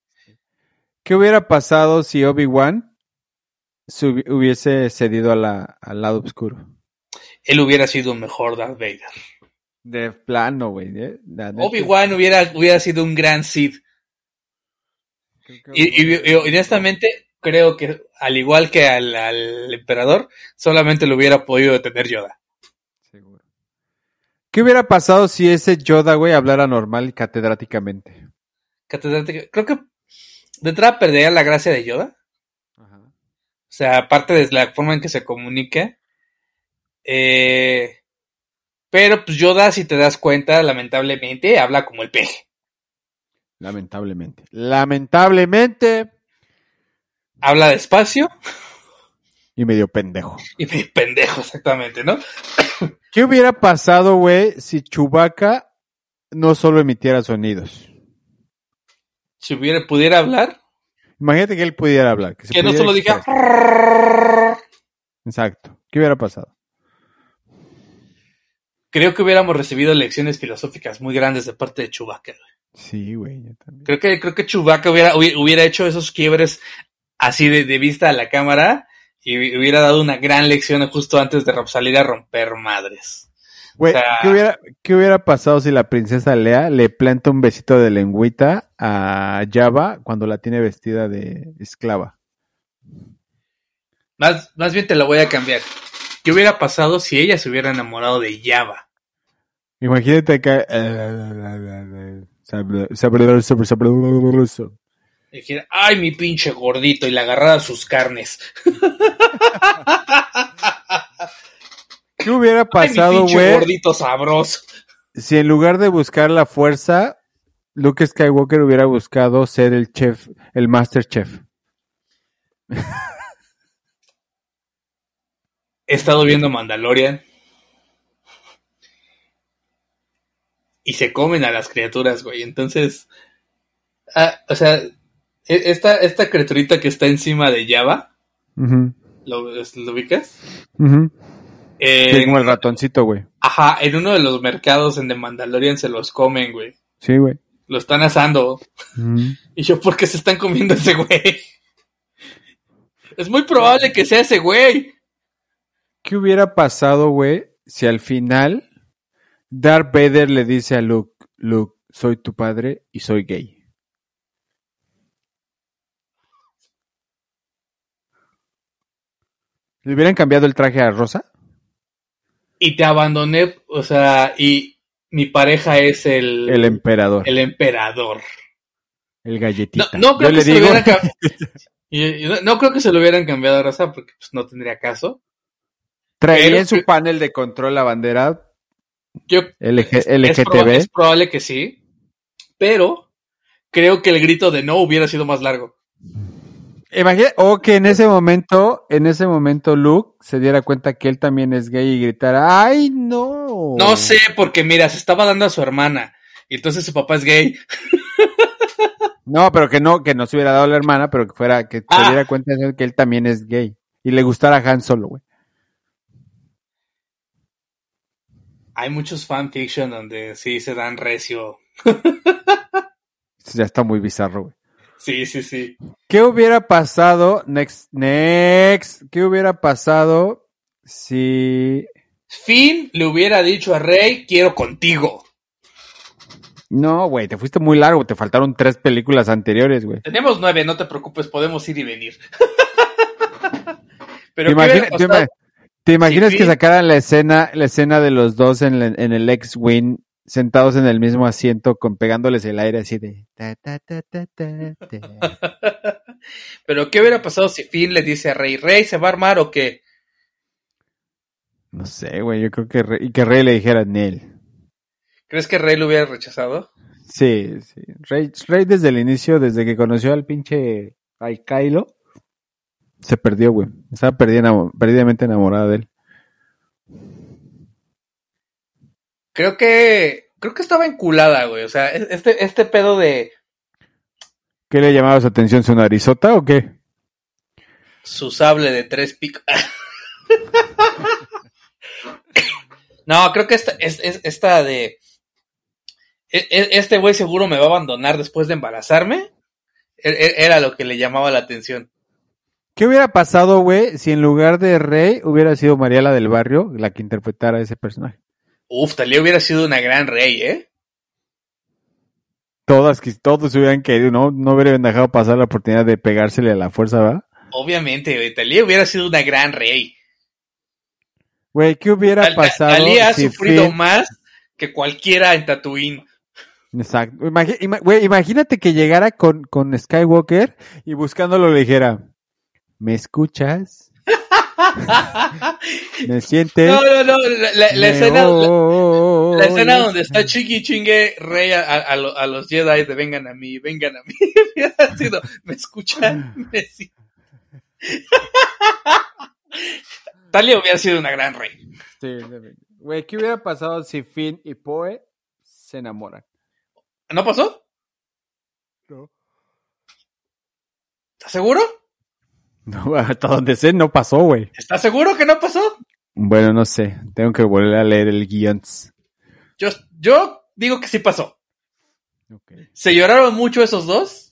¿Qué hubiera pasado si Obi-Wan se hubi- hubiese cedido a la, al lado oscuro? Él hubiera sido un mejor Darth Vader. De plano, güey. ¿eh? Obi-Wan hubiera, hubiera sido un gran Sith. Y, y- y honestamente, creo que al igual que al, al emperador, solamente lo hubiera podido detener Yoda. Seguro. ¿Qué hubiera pasado si ese Yoda, güey, hablara normal y catedráticamente? Catedrático- Creo que de entrada perdería la gracia de Yoda. Ajá. O sea, aparte de la forma en que se comunica. Eh, pero pues Yoda, si te das cuenta, lamentablemente, habla como el peje. Lamentablemente. Lamentablemente. Habla despacio Y medio pendejo. y medio pendejo, exactamente, ¿no? ¿Qué hubiera pasado, güey, si Chewbacca no solo emitiera sonidos? Si hubiera, pudiera hablar, Imagínate que él pudiera hablar. Que, se que no solo diga... Exacto. ¿Qué hubiera pasado? Creo que hubiéramos recibido lecciones filosóficas muy grandes de parte de Chewbacca. güey. Sí, güey, yo también. Creo que, creo que Chewbacca hubiera, hubi- hubiera hecho esos quiebres así de, de vista a la cámara y hubi- hubiera dado una gran lección justo antes de salir a romper madres. Güey, o sea- ¿qué, hubiera, ¿qué hubiera pasado si la princesa Lea le planta un besito de lengüita a Java cuando la tiene vestida de esclava? Más, más bien te la voy a cambiar. ¿Qué hubiera pasado si ella se hubiera enamorado de Java? Imagínate que... eh, Y dijera, ay, mi pinche gordito, y le agarrara sus carnes. ¿Qué hubiera pasado, pinche güey, gordito sabroso. si en lugar de buscar la fuerza, Luke Skywalker hubiera buscado ser el chef, el master chef? He estado viendo Mandalorian. Y se comen a las criaturas, güey. Entonces, ah, o sea, e- esta, esta criaturita que está encima de Java, ¿lo, lo ubicas? Eh, Sí, como el ratoncito, güey. Ajá, en uno de los mercados en The Mandalorian se los comen, güey. Sí, güey. Lo están asando. Y yo, ¿por qué se están comiendo ese güey? Es muy probable que sea ese güey. ¿Qué hubiera pasado, güey, si al final Darth Vader le dice a Luke, Luke, soy tu padre y soy gay? ¿Le hubieran cambiado el traje a Rosa? Y te abandoné, o sea, y mi pareja es el, El emperador, el, el emperador. No, galletita. no creo Yo que le se digo, lo hubieran cam- y- y no, no creo que se lo hubieran cambiado a raza porque pues, no tendría caso. Traía pero- en su panel de control la bandera Yo LG es, LGTB. es probable que sí, pero creo que el grito de no hubiera sido más largo. Imagina, o que en ese momento, en ese momento Luke se diera cuenta que él también es gay y gritara, ¡ay, no! No sé, porque mira, se estaba dando a su hermana y entonces su papá es gay. No, pero que no, que no se hubiera dado la hermana, pero que fuera, que se Ah. diera cuenta de que él también es gay. Y le gustara a Han Solo, güey. Hay muchos fanfiction donde sí se dan recio. Ya está muy bizarro, güey. Sí, sí, sí. ¿Qué hubiera pasado, next, next, qué hubiera pasado si... Finn le hubiera dicho a Rey, quiero contigo. No, güey, te fuiste muy largo, te faltaron tres películas anteriores, güey. Tenemos nueve, no te preocupes, podemos ir y venir. ¿Te, Pero te imaginas Sí, que sacaran la escena, la escena de los dos en, la- en el X-Wing sentados en el mismo asiento con pegándoles el aire así de... ta, ta, ta? Pero ¿qué hubiera pasado si Finn le dice a Rey, Rey, ¿se va a armar o qué? No sé, güey, yo creo que Rey, y que Rey le dijera Nel. ¿Crees que Rey lo hubiera rechazado? Sí, sí. Rey, Rey desde el inicio, desde que conoció al pinche al Kylo, se perdió, güey. Estaba perdida, perdidamente enamorada de él. Creo que, creo que estaba enculada, güey. O sea, este, este pedo de ¿Qué le llamaba su atención? ¿Su narizota o qué? su sable de tres picos. no, creo que esta, es, es- esta de... e- e- Este güey seguro me va a abandonar después de embarazarme. E- Era lo que le llamaba la atención. ¿Qué hubiera pasado, güey, si en lugar de Rey hubiera sido Mariela del Barrio la que interpretara a ese personaje? Uf, Talía hubiera sido una gran rey, ¿eh? Todas, todos hubieran querido, ¿no? No hubieran dejado pasar la oportunidad de pegársele a la fuerza, ¿va? Obviamente, güey. Talía hubiera sido una gran rey. Güey, ¿qué hubiera Tal- pasado Talía ha si sufrido Finn- más que cualquiera en Tatooine. Exacto. Ima- imagínate que llegara con, con Skywalker y buscándolo le dijera, ¿me escuchas? ¿Me sientes? No, no, no. La, la- la Me escena, la, escena donde está chiqui chingue rey a, a- a lo- a los Jedi de vengan a mí, vengan a mí. Hubiera sido, ¿me escuchan? Me si- Talia hubiera sido una gran rey. Sí, Güey, ¿qué hubiera pasado si Finn y Poe se enamoran? ¿No pasó? No. ¿Estás seguro? No, hasta donde sé no pasó, güey. ¿Estás seguro que no pasó? Bueno, no sé. Tengo que volver a leer el guion. Yo, yo digo que sí pasó. Se lloraron mucho esos dos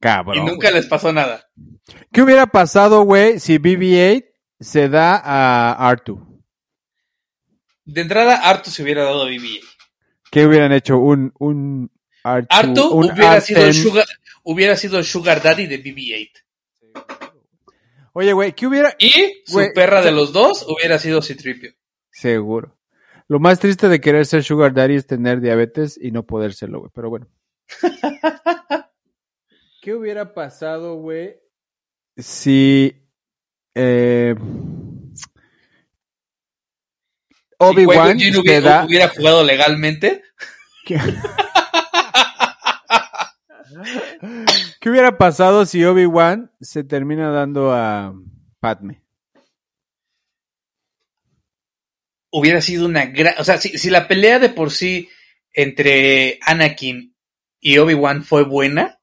Cabrón. y nunca les pasó nada. ¿Qué hubiera pasado, güey, si BB-8 se da a Artu? De entrada, Artu se hubiera dado a BB-8. ¿Qué hubieran hecho? Un, un Artu, Artu un hubiera sido, el sugar, hubiera sido el Sugar Daddy de BB-8. Oye, güey, ¿qué hubiera? Y su Güey, perra de los dos hubiera sido Citripio. Seguro. Lo más triste de querer ser Sugar Daddy es tener diabetes y no poder serlo, güey. Pero bueno. ¿Qué hubiera pasado, güey, si eh, Obi-Wan Si hubiera jugado legalmente, ¿Qué? ¿Qué hubiera pasado si Obi-Wan se termina dando a Padme? hubiera sido una gran... O sea, si, si la pelea de por sí entre Anakin y Obi-Wan fue buena,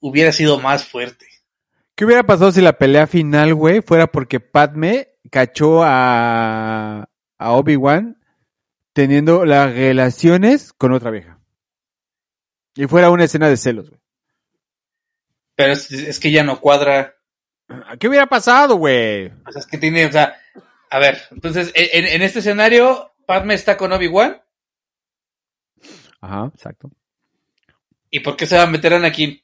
hubiera sido más fuerte. ¿Qué hubiera pasado si la pelea final, güey, fuera porque Padme cachó a, a Obi-Wan teniendo las relaciones con otra vieja? Y fuera una escena de celos, güey. Pero es, es que ya no cuadra. ¿Qué hubiera pasado, güey? O sea, es que tiene, o sea, a ver, entonces, en, en este escenario, Padme está con Obi-Wan, Ajá, exacto. ¿y por qué se va a meter Anakin?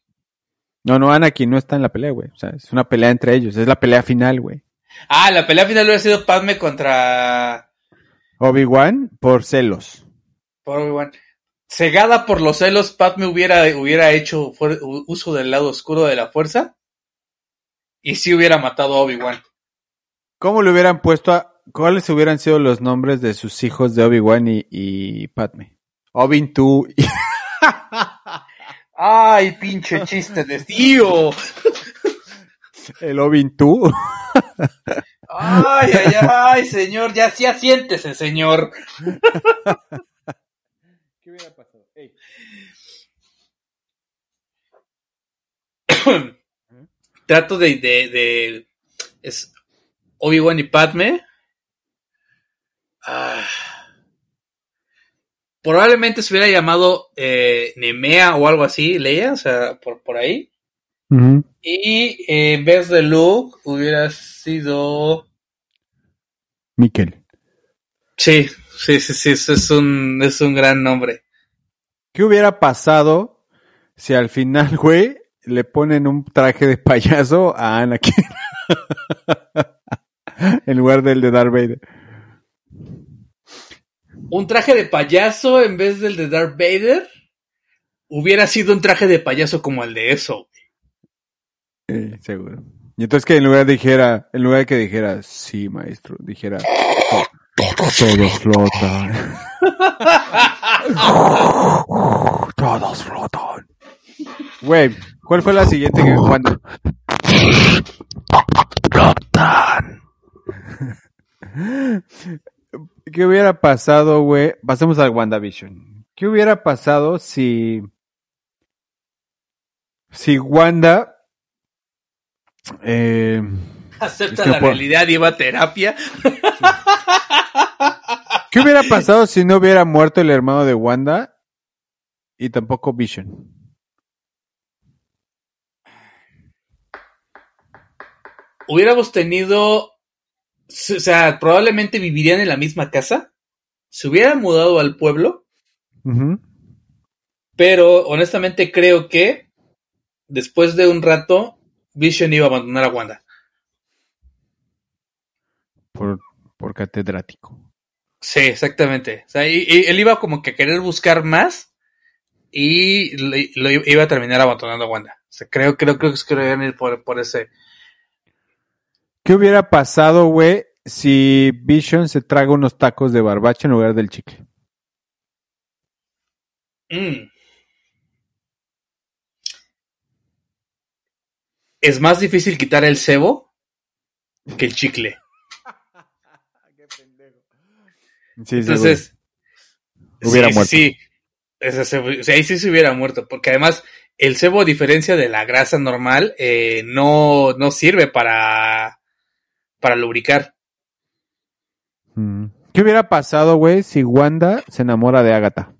No, no, Anakin no está en la pelea, güey. O sea, es una pelea entre ellos. Es la pelea final, güey. Ah, la pelea final hubiera sido Padme contra Obi-Wan por celos. por Obi-Wan. Cegada por los celos, Padme hubiera, hubiera hecho uso del lado oscuro de la fuerza y sí hubiera matado a Obi-Wan. ¿Cómo le hubieran puesto a... ¿Cuáles hubieran sido los nombres de sus hijos de Obi-Wan y, y Padme? Obin tú y... Ay, pinche chiste de tío. El Obin tú. Ay, ay, ay, señor, ya, ya siéntese, señor. Trato de, de, de es Obi-Wan y Padme. Ah. probablemente se hubiera llamado eh, Nemea o algo así, Leia, o sea, por, por ahí. Y eh, en vez de Luke hubiera sido... Miquel. Sí, sí, sí, sí, eso es un, es un gran nombre. ¿Qué hubiera pasado si al final, güey, le ponen un traje de payaso a Anakin? en lugar del de Darth Vader. Un traje de payaso en vez del de Darth Vader hubiera sido un traje de payaso como el de eso. Eh, seguro. Y entonces que en lugar dijera, en lugar de que dijera, sí, maestro, dijera, todos flotan. todos flotan. Güey, ¿cuál fue la siguiente que cuando? ¿Qué hubiera pasado, güey? Pasemos a WandaVision. ¿Qué hubiera pasado si... Si Wanda... Eh, Acepta Es que la por- realidad y va a terapia. ¿Qué hubiera pasado si no hubiera muerto el hermano de Wanda y tampoco Vision? Hubiéramos tenido, o sea, probablemente vivirían en la misma casa. Se hubieran mudado al pueblo, pero honestamente creo que después de un rato Vision iba a abandonar a Wanda. Por, por catedrático. Sí, exactamente. O sea, y- y él iba como que a querer buscar más y lo, lo iba a terminar abandonando a Wanda. O sea, creo, creo, creo que querían ir por, por ese. ¿Qué hubiera pasado, güey, si Vision se traga unos tacos de barbacha en lugar del chicle? Mm. Es más difícil quitar el cebo que el chicle. Sí, Entonces, Hubiera sí, muerto. Sí, Ese cebo- o sea, ahí sí se hubiera muerto, porque además el cebo, a diferencia de la grasa normal, eh, no, no sirve para, para lubricar. Mm. ¿Qué hubiera pasado, güey, si Wanda se enamora de Agatha?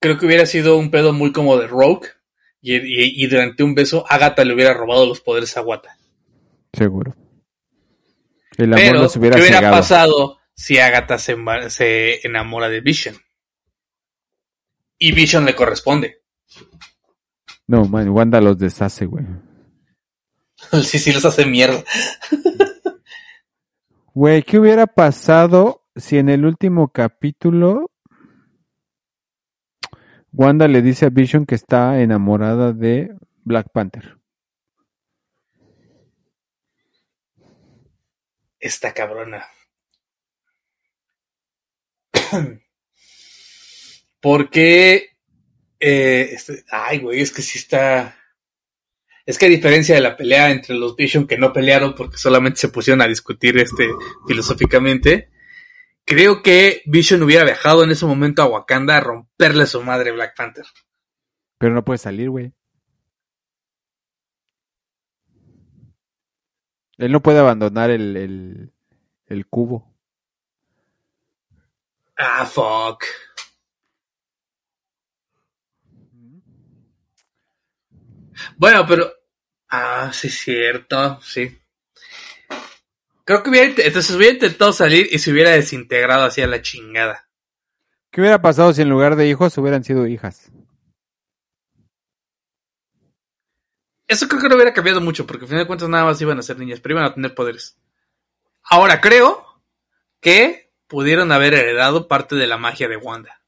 Creo que hubiera sido un pedo muy como de Rogue, y, y- y durante un beso Agatha le hubiera robado los poderes a Wata. Seguro. El amor Pero, los hubiera, ¿qué hubiera cegado. pasado si Agatha se, se enamora de Vision? Y Vision le corresponde. No, man, Wanda los deshace, güey. sí, sí, los hace mierda. Güey, ¿qué hubiera pasado si en el último capítulo Wanda le dice a Vision que está enamorada de Black Panther? Esta cabrona. Porque. eh, este- ay, güey, es que sí está. Es que a diferencia de la pelea entre los Vision que no pelearon porque solamente se pusieron a discutir este filosóficamente, creo que Vision hubiera viajado en ese momento a Wakanda a romperle a su madre Black Panther. Pero no puede salir, güey. Él no puede abandonar el, el, el cubo. Ah, fuck. Bueno, pero. Ah, sí, es cierto, sí. Creo que hubiera, entonces hubiera intentado salir y se hubiera desintegrado hacia la chingada. ¿Qué hubiera pasado si en lugar de hijos hubieran sido hijas? Eso creo que no hubiera cambiado mucho, porque al final de cuentas nada más iban a ser niñas, pero iban a tener poderes. Ahora creo que pudieron haber heredado parte de la magia de Wanda.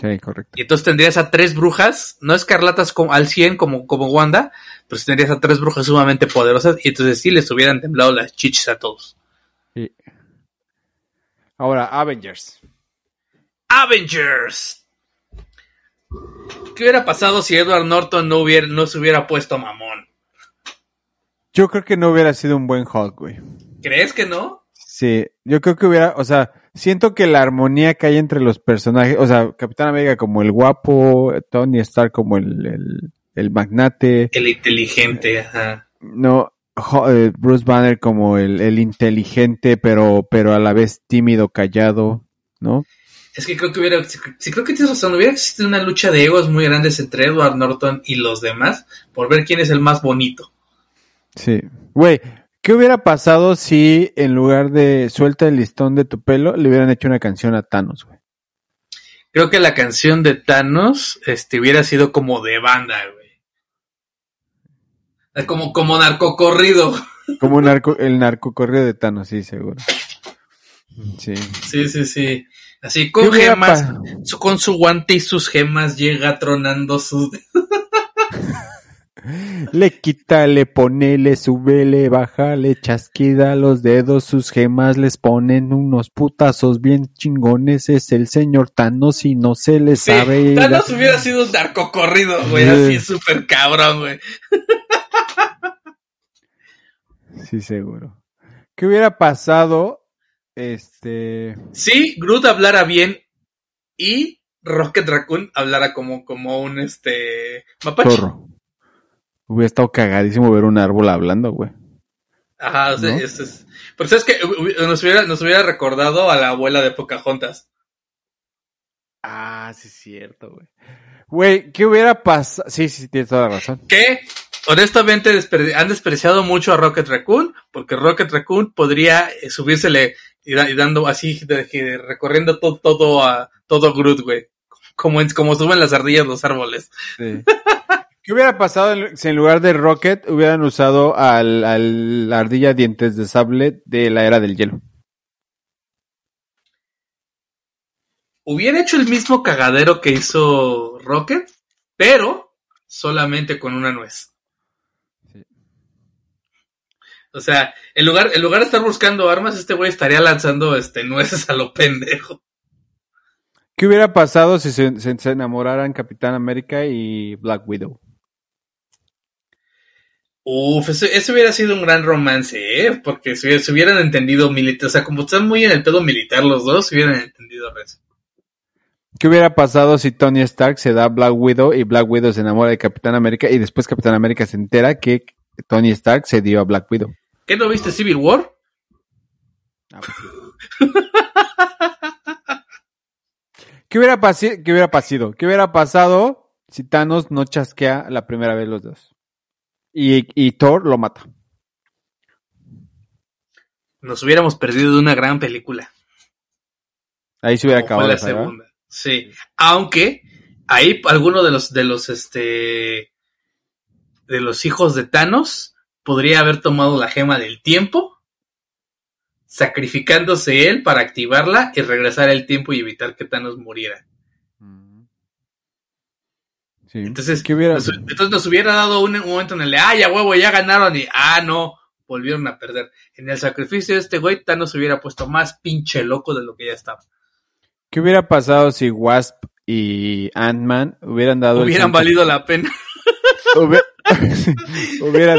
Sí, correcto. Y entonces tendrías a tres brujas, no escarlatas al 100 como, como Wanda, pero tendrías a tres brujas sumamente poderosas y entonces sí les hubieran temblado las chichis a todos. Sí. Ahora, Avengers. Avengers. ¿Qué hubiera pasado si Edward Norton no, hubiera, no se hubiera puesto mamón? Yo creo que no hubiera sido un buen Hulk, güey. ¿Crees que no? Sí, yo creo que hubiera, o sea, siento que la armonía que hay entre los personajes, o sea, Capitán América como el guapo, Tony Stark como el, el, el magnate, El inteligente, ajá. no, eh, Bruce Banner como el, el inteligente, pero, pero a la vez tímido, callado, ¿no? Es que creo que hubiera, sí, sí, creo que tienes razón, hubiera existido una lucha de egos muy grandes entre Edward Norton y los demás por ver quién es el más bonito. Sí. Güey, ¿qué hubiera pasado si en lugar de suelta el listón de tu pelo le hubieran hecho una canción a Thanos, güey? Creo que la canción de Thanos este, hubiera sido como de banda, güey. Como, como narcocorrido. Como un narco, el narcocorrido de Thanos, sí, seguro. Sí. Sí, sí, sí. Así con gemas, su- con su guante y sus gemas llega tronando sus... Le quita, le pone, le sube, le baja, le chasquida los dedos, sus gemas les ponen unos putazos bien chingones. Es el señor Thanos y no se le Sí, sabe. Thanos hubiera sido un narcocorrido, güey, Sí. así súper cabrón, güey. Sí, seguro. ¿Qué hubiera pasado? Este. Si Groot hablara bien y Rocket Raccoon hablara como, como un este mapache. Zorro. Hubiera estado cagadísimo ver un árbol hablando, güey. Ajá, o sea, ¿No? eso es. Pero sabes que nos hubiera, nos hubiera recordado a la abuela de Pocahontas. Ah, sí, es cierto, güey. Güey, ¿qué hubiera pasado? Sí, sí, tienes toda la razón. Que honestamente han despreciado mucho a Rocket Raccoon, porque Rocket Raccoon podría eh, subírsele y, da- y dando así, de- de- recorriendo todo, todo a todo Groot, güey. Como, en- como suben las ardillas los árboles. Sí. ¿Qué hubiera pasado si en lugar de Rocket hubieran usado al, al la ardilla dientes de sable de la era del hielo? Hubiera hecho el mismo cagadero que hizo Rocket, pero solamente con una nuez. Sí. O sea, en lugar, en lugar de estar buscando armas, este güey estaría lanzando este nueces a lo pendejo. ¿Qué hubiera pasado si se, se- se enamoraran Capitán América y Black Widow? Uf, eso, eso hubiera sido un gran romance, ¿eh? Porque se, hubiera- se hubieran entendido militar, o sea, como están muy en el pedo militar los dos, se hubieran entendido eso. ¿Qué hubiera pasado si Tony Stark se da a Black Widow y Black Widow se enamora de Capitán América y después Capitán América se entera que Tony Stark se dio a Black Widow? ¿Qué no viste Civil War? ¿Qué hubiera, qué hubiera pasado? ¿Qué hubiera pasado si Thanos no chasquea la primera vez los dos? Y, y Thor lo mata. Nos hubiéramos perdido de una gran película. Ahí se hubiera como fue acabado la esa, ¿verdad? segunda. Sí, aunque ahí alguno de los de los este de los hijos de Thanos podría haber tomado la gema del tiempo, sacrificándose él para activarla y regresar el tiempo y evitar que Thanos muriera. Sí. Entonces, ¿Qué hubiera? nos, entonces nos hubiera dado un, un momento en el de, ah, ya huevo, ya ganaron y, ah, no, volvieron a perder. En el sacrificio de este güey, Thanos se hubiera puesto más pinche loco de lo que ya estaba. ¿Qué hubiera pasado si Wasp y Ant-Man hubieran dado Hubieran valido la pena. Hubi- hubieran,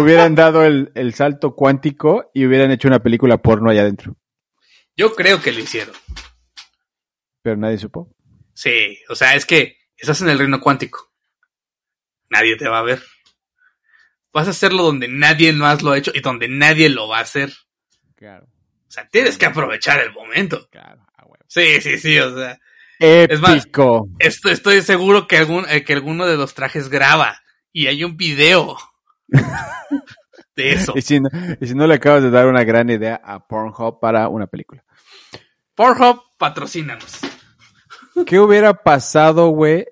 hubieran dado el, el salto cuántico y hubieran hecho una película porno allá adentro? Yo creo que lo hicieron. Pero nadie supo. Sí, o sea, es que estás en el reino cuántico. Nadie te va a ver. Vas a hacerlo donde nadie más lo ha hecho y donde nadie lo va a hacer. Claro, O sea, tienes que aprovechar el momento. claro. Sí, sí, sí, o sea, Es más, Épico. esto, estoy seguro que, algún, eh, que alguno de los trajes graba y hay un video de eso. Y si, no, y si no le acabas de dar una gran idea a Pornhub para una película. Pornhub, patrocínanos. ¿Qué hubiera pasado, güey,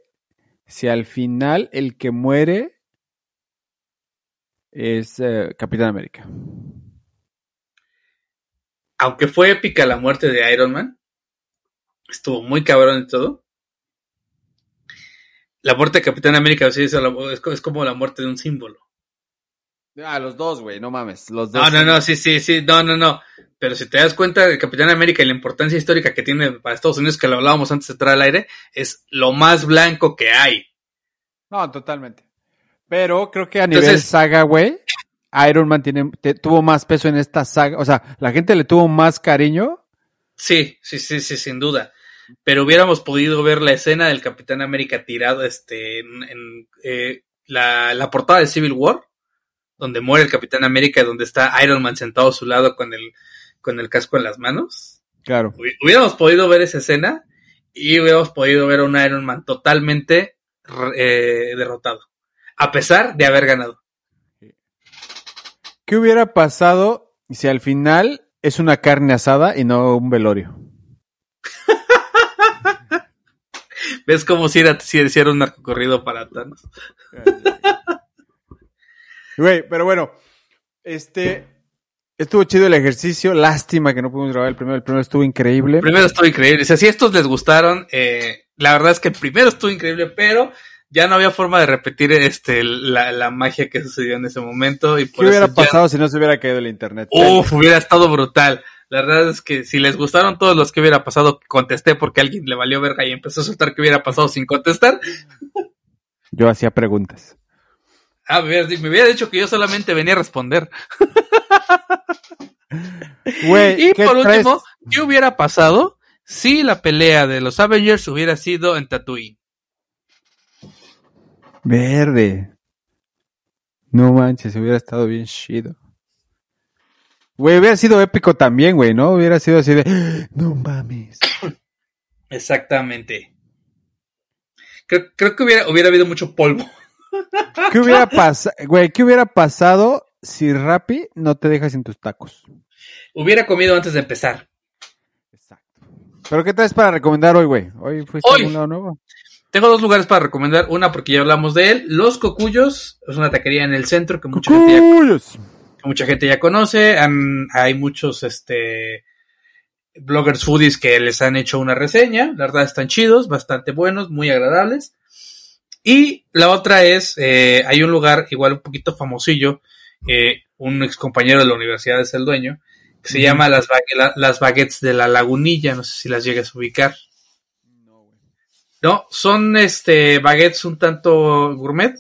si al final el que muere es eh, Capitán América? Aunque fue épica la muerte de Iron Man, estuvo muy cabrón y todo. La muerte de Capitán América sí, es, como la muerte de un símbolo. Ah, los dos, güey, no mames. Los dos. No, no, no, sí, sí, sí, no, no, no. Pero si te das cuenta de Capitán América y la importancia histórica que tiene para Estados Unidos, que lo hablábamos antes de entrar al aire, es lo más blanco que hay. No, totalmente. Pero creo que a nivel saga, güey, Iron Man tiene, te- tuvo más peso en esta saga. O sea, la gente le tuvo más cariño. Sí, sí, sí, sí, sin duda. Pero hubiéramos podido ver la escena del Capitán América tirado este, en, en, eh, la, la portada de Civil War. donde muere el Capitán América, donde está Iron Man sentado a su lado con el, con el casco en las manos. Claro. Hubi- Hubiéramos podido ver esa escena y hubiéramos podido ver a un Iron Man totalmente eh, derrotado, a pesar de haber ganado. ¿Qué hubiera pasado si al final es una carne asada y no un velorio? ¿Ves cómo si era, si era un narcocorrido para Thanos? Güey, pero bueno, este estuvo chido el ejercicio. Lástima que no pudimos grabar el primero. El primero estuvo increíble. El primero estuvo increíble. O sea, si estos les gustaron, eh, la verdad es que el primero estuvo increíble, pero ya no había forma de repetir este la, la magia que sucedió en ese momento. Y ¿Qué hubiera ya- pasado si no se hubiera caído el internet? Uf, hubiera estado brutal. La verdad es que si les gustaron todos los que hubiera pasado, contesté porque a alguien le valió verga y empezó a soltar que hubiera pasado sin contestar. Yo hacía preguntas. Ah, me hubiera, me hubiera dicho que yo solamente venía a responder. Y ¿qué por traes? último, ¿qué hubiera pasado si la pelea de los Avengers hubiera sido en Tatooine? Verde. No manches, hubiera estado bien chido. Güey, hubiera sido épico también, güey, ¿no? Hubiera sido así de... "Ah, No mames. Exactamente. Creo, creo que hubiera, hubiera habido mucho polvo. ¿Qué hubiera pasado, güey, qué hubiera pasado si Rappi no te deja sin tus tacos? Hubiera comido antes de empezar. Exacto. ¿Pero qué traes para recomendar hoy, güey? ¿Hoy fuiste Hoy. a algún lado nuevo? Tengo dos lugares para recomendar. Una porque ya hablamos de él. Los Cocuyos. Es una taquería en el centro que mucha gente ya mucha gente ya conoce. Han- hay muchos este bloggers foodies que les han hecho una reseña. La verdad están chidos, bastante buenos, muy agradables. Y la otra es, eh, hay un lugar igual un poquito famosillo, eh, un ex compañero de la universidad es el dueño, que se llama las, la- las Baguettes de la Lagunilla, no sé si las llegas a ubicar. No, son este baguettes un tanto gourmet.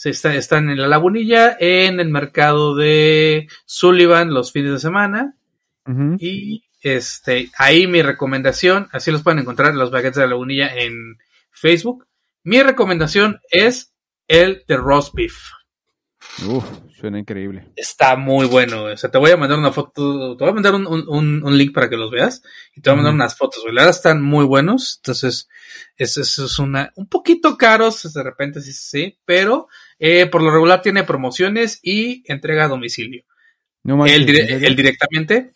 Se está- están en la lagunilla, en el mercado de Sullivan los fines de semana. Y este, ahí mi recomendación, así los pueden encontrar los baguettes de la lagunilla en Facebook. Mi recomendación es el de roast beef. Uf, suena increíble. Está muy bueno. O sea, te voy a mandar una foto, te voy a mandar un, un- un- link para que los veas y te voy a mandar unas fotos. güey. La verdad están muy buenos. Entonces, eso, es una, un poquito caros de repente, sí, sí, pero eh, por lo regular tiene promociones y entrega a domicilio. No manches, Él, directamente.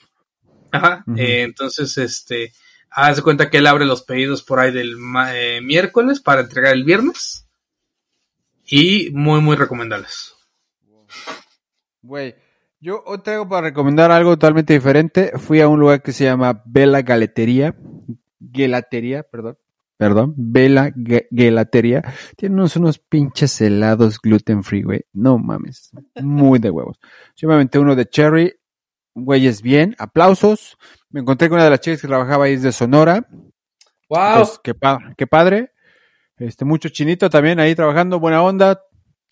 Ajá. Eh, entonces, este, haz de cuenta que él abre los pedidos por ahí del eh, miércoles para entregar el viernes. Y muy, muy recomendables. Güey, yo hoy traigo para recomendar algo totalmente diferente. Fui a un lugar que se llama Vela Galetería. Gelatería, perdón. Perdón, Vela Ge- Gelatería. Tienen unos, unos pinches helados gluten free, güey. No mames. Muy de huevos. Yo me aventé uno de cherry. Güey, es bien. Aplausos. Me encontré con una de las chicas que trabajaba ahí de Sonora. ¡Wow! Pues, qué, pa- qué padre. Este, mucho chinito también ahí trabajando. Buena onda.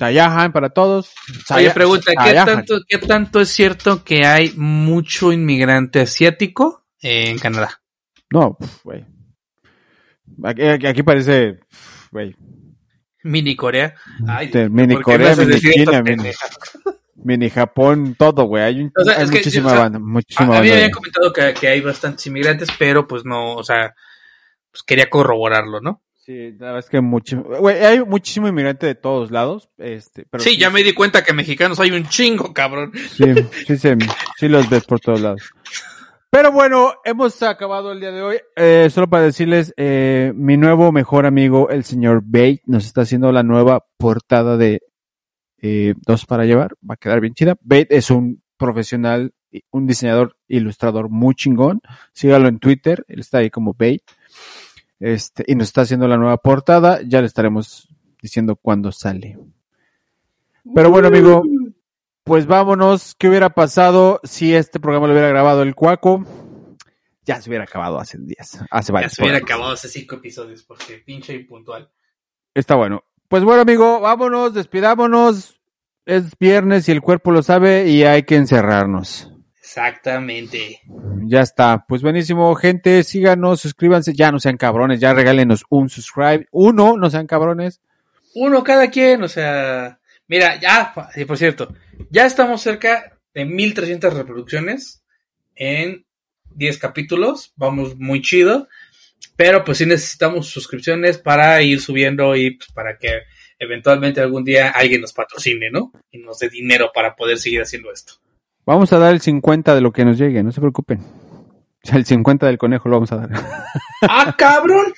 Tayahan para todos. Oye, pregunta, ¿qué tanto, ¿qué tanto es cierto que hay mucho inmigrante asiático en Canadá? No, güey. Aquí, parece, güey, Mini Corea. Ay, Este, mini ¿por qué me Corea, mini China, mini- Japón, todo, güey. Hay, un- O sea, hay es que, muchísima o sea, banda, A, muchísima a mí banda. me habían de- comentado que, que hay bastantes inmigrantes, pero pues no, o sea, pues quería corroborarlo, ¿no? Sí, la verdad es que muchísimo, güey, hay muchísimo inmigrante de todos lados, este, pero sí, ya me di cuenta que mexicanos hay un chingo, cabrón. Sí, sí, sí, sí los ves por todos lados. Pero bueno, hemos acabado el día de hoy. Eh, solo para decirles, eh, mi nuevo mejor amigo, el señor Bate, nos está haciendo la nueva portada de eh, Dos para Llevar. Va a quedar bien chida. Bate es un profesional, un diseñador, ilustrador muy chingón. Sígalo en Twitter, él está ahí como Bate. Este, y nos está haciendo la nueva portada. Ya le estaremos diciendo cuándo sale. Pero bueno, amigo, pues vámonos. ¿Qué hubiera pasado si este programa lo hubiera grabado el Cuaco? Ya se hubiera acabado hace días. Hace Ya varios. se hubiera programas. acabado hace cinco episodios, porque pinche impuntual. Está bueno. Pues bueno, amigo, vámonos, despidámonos. Es viernes y el cuerpo lo sabe y hay que encerrarnos. Exactamente. Ya está. Pues buenísimo, gente. Síganos, suscríbanse. Ya no sean cabrones. Ya regálenos un subscribe. Uno, no sean cabrones. Uno cada quien, o sea, Mira, ya, por cierto, ya estamos cerca de 1300 reproducciones en 10 capítulos. Vamos muy chido. Pero pues sí necesitamos suscripciones para ir subiendo y pues, para que eventualmente algún día alguien nos patrocine, ¿no? Y nos dé dinero para poder seguir haciendo esto. Vamos a dar el 50 de lo que nos llegue, no se preocupen. O sea, el 50 del conejo lo vamos a dar. ¡Ah, cabrón!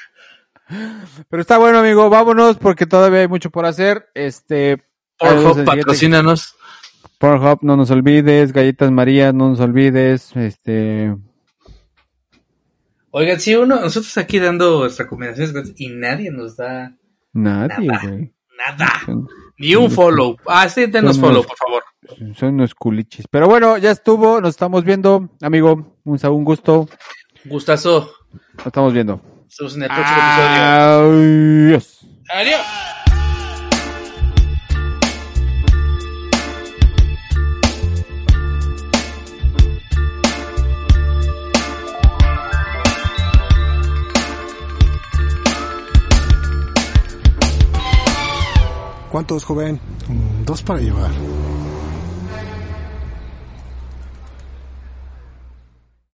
Pero está bueno, amigo. Vámonos porque todavía hay mucho por hacer. Este. Pornhub, patrocínanos. Pornhub, no nos olvides. Galletas María, no nos olvides. Este. Oigan, si uno, nosotros aquí dando recomendaciones gratis y nadie nos da Nadie, Nada. güey. nada. Ni un follow. Ah, sí, denos follow, por favor. Son unos culichis. Pero bueno, ya estuvo. Nos estamos viendo, amigo. Un, un gusto. Gustazo. Nos estamos viendo. Nos vemos en el próximo episodio. Adiós. Adiós. ¿Cuántos, joven? Dos para llevar.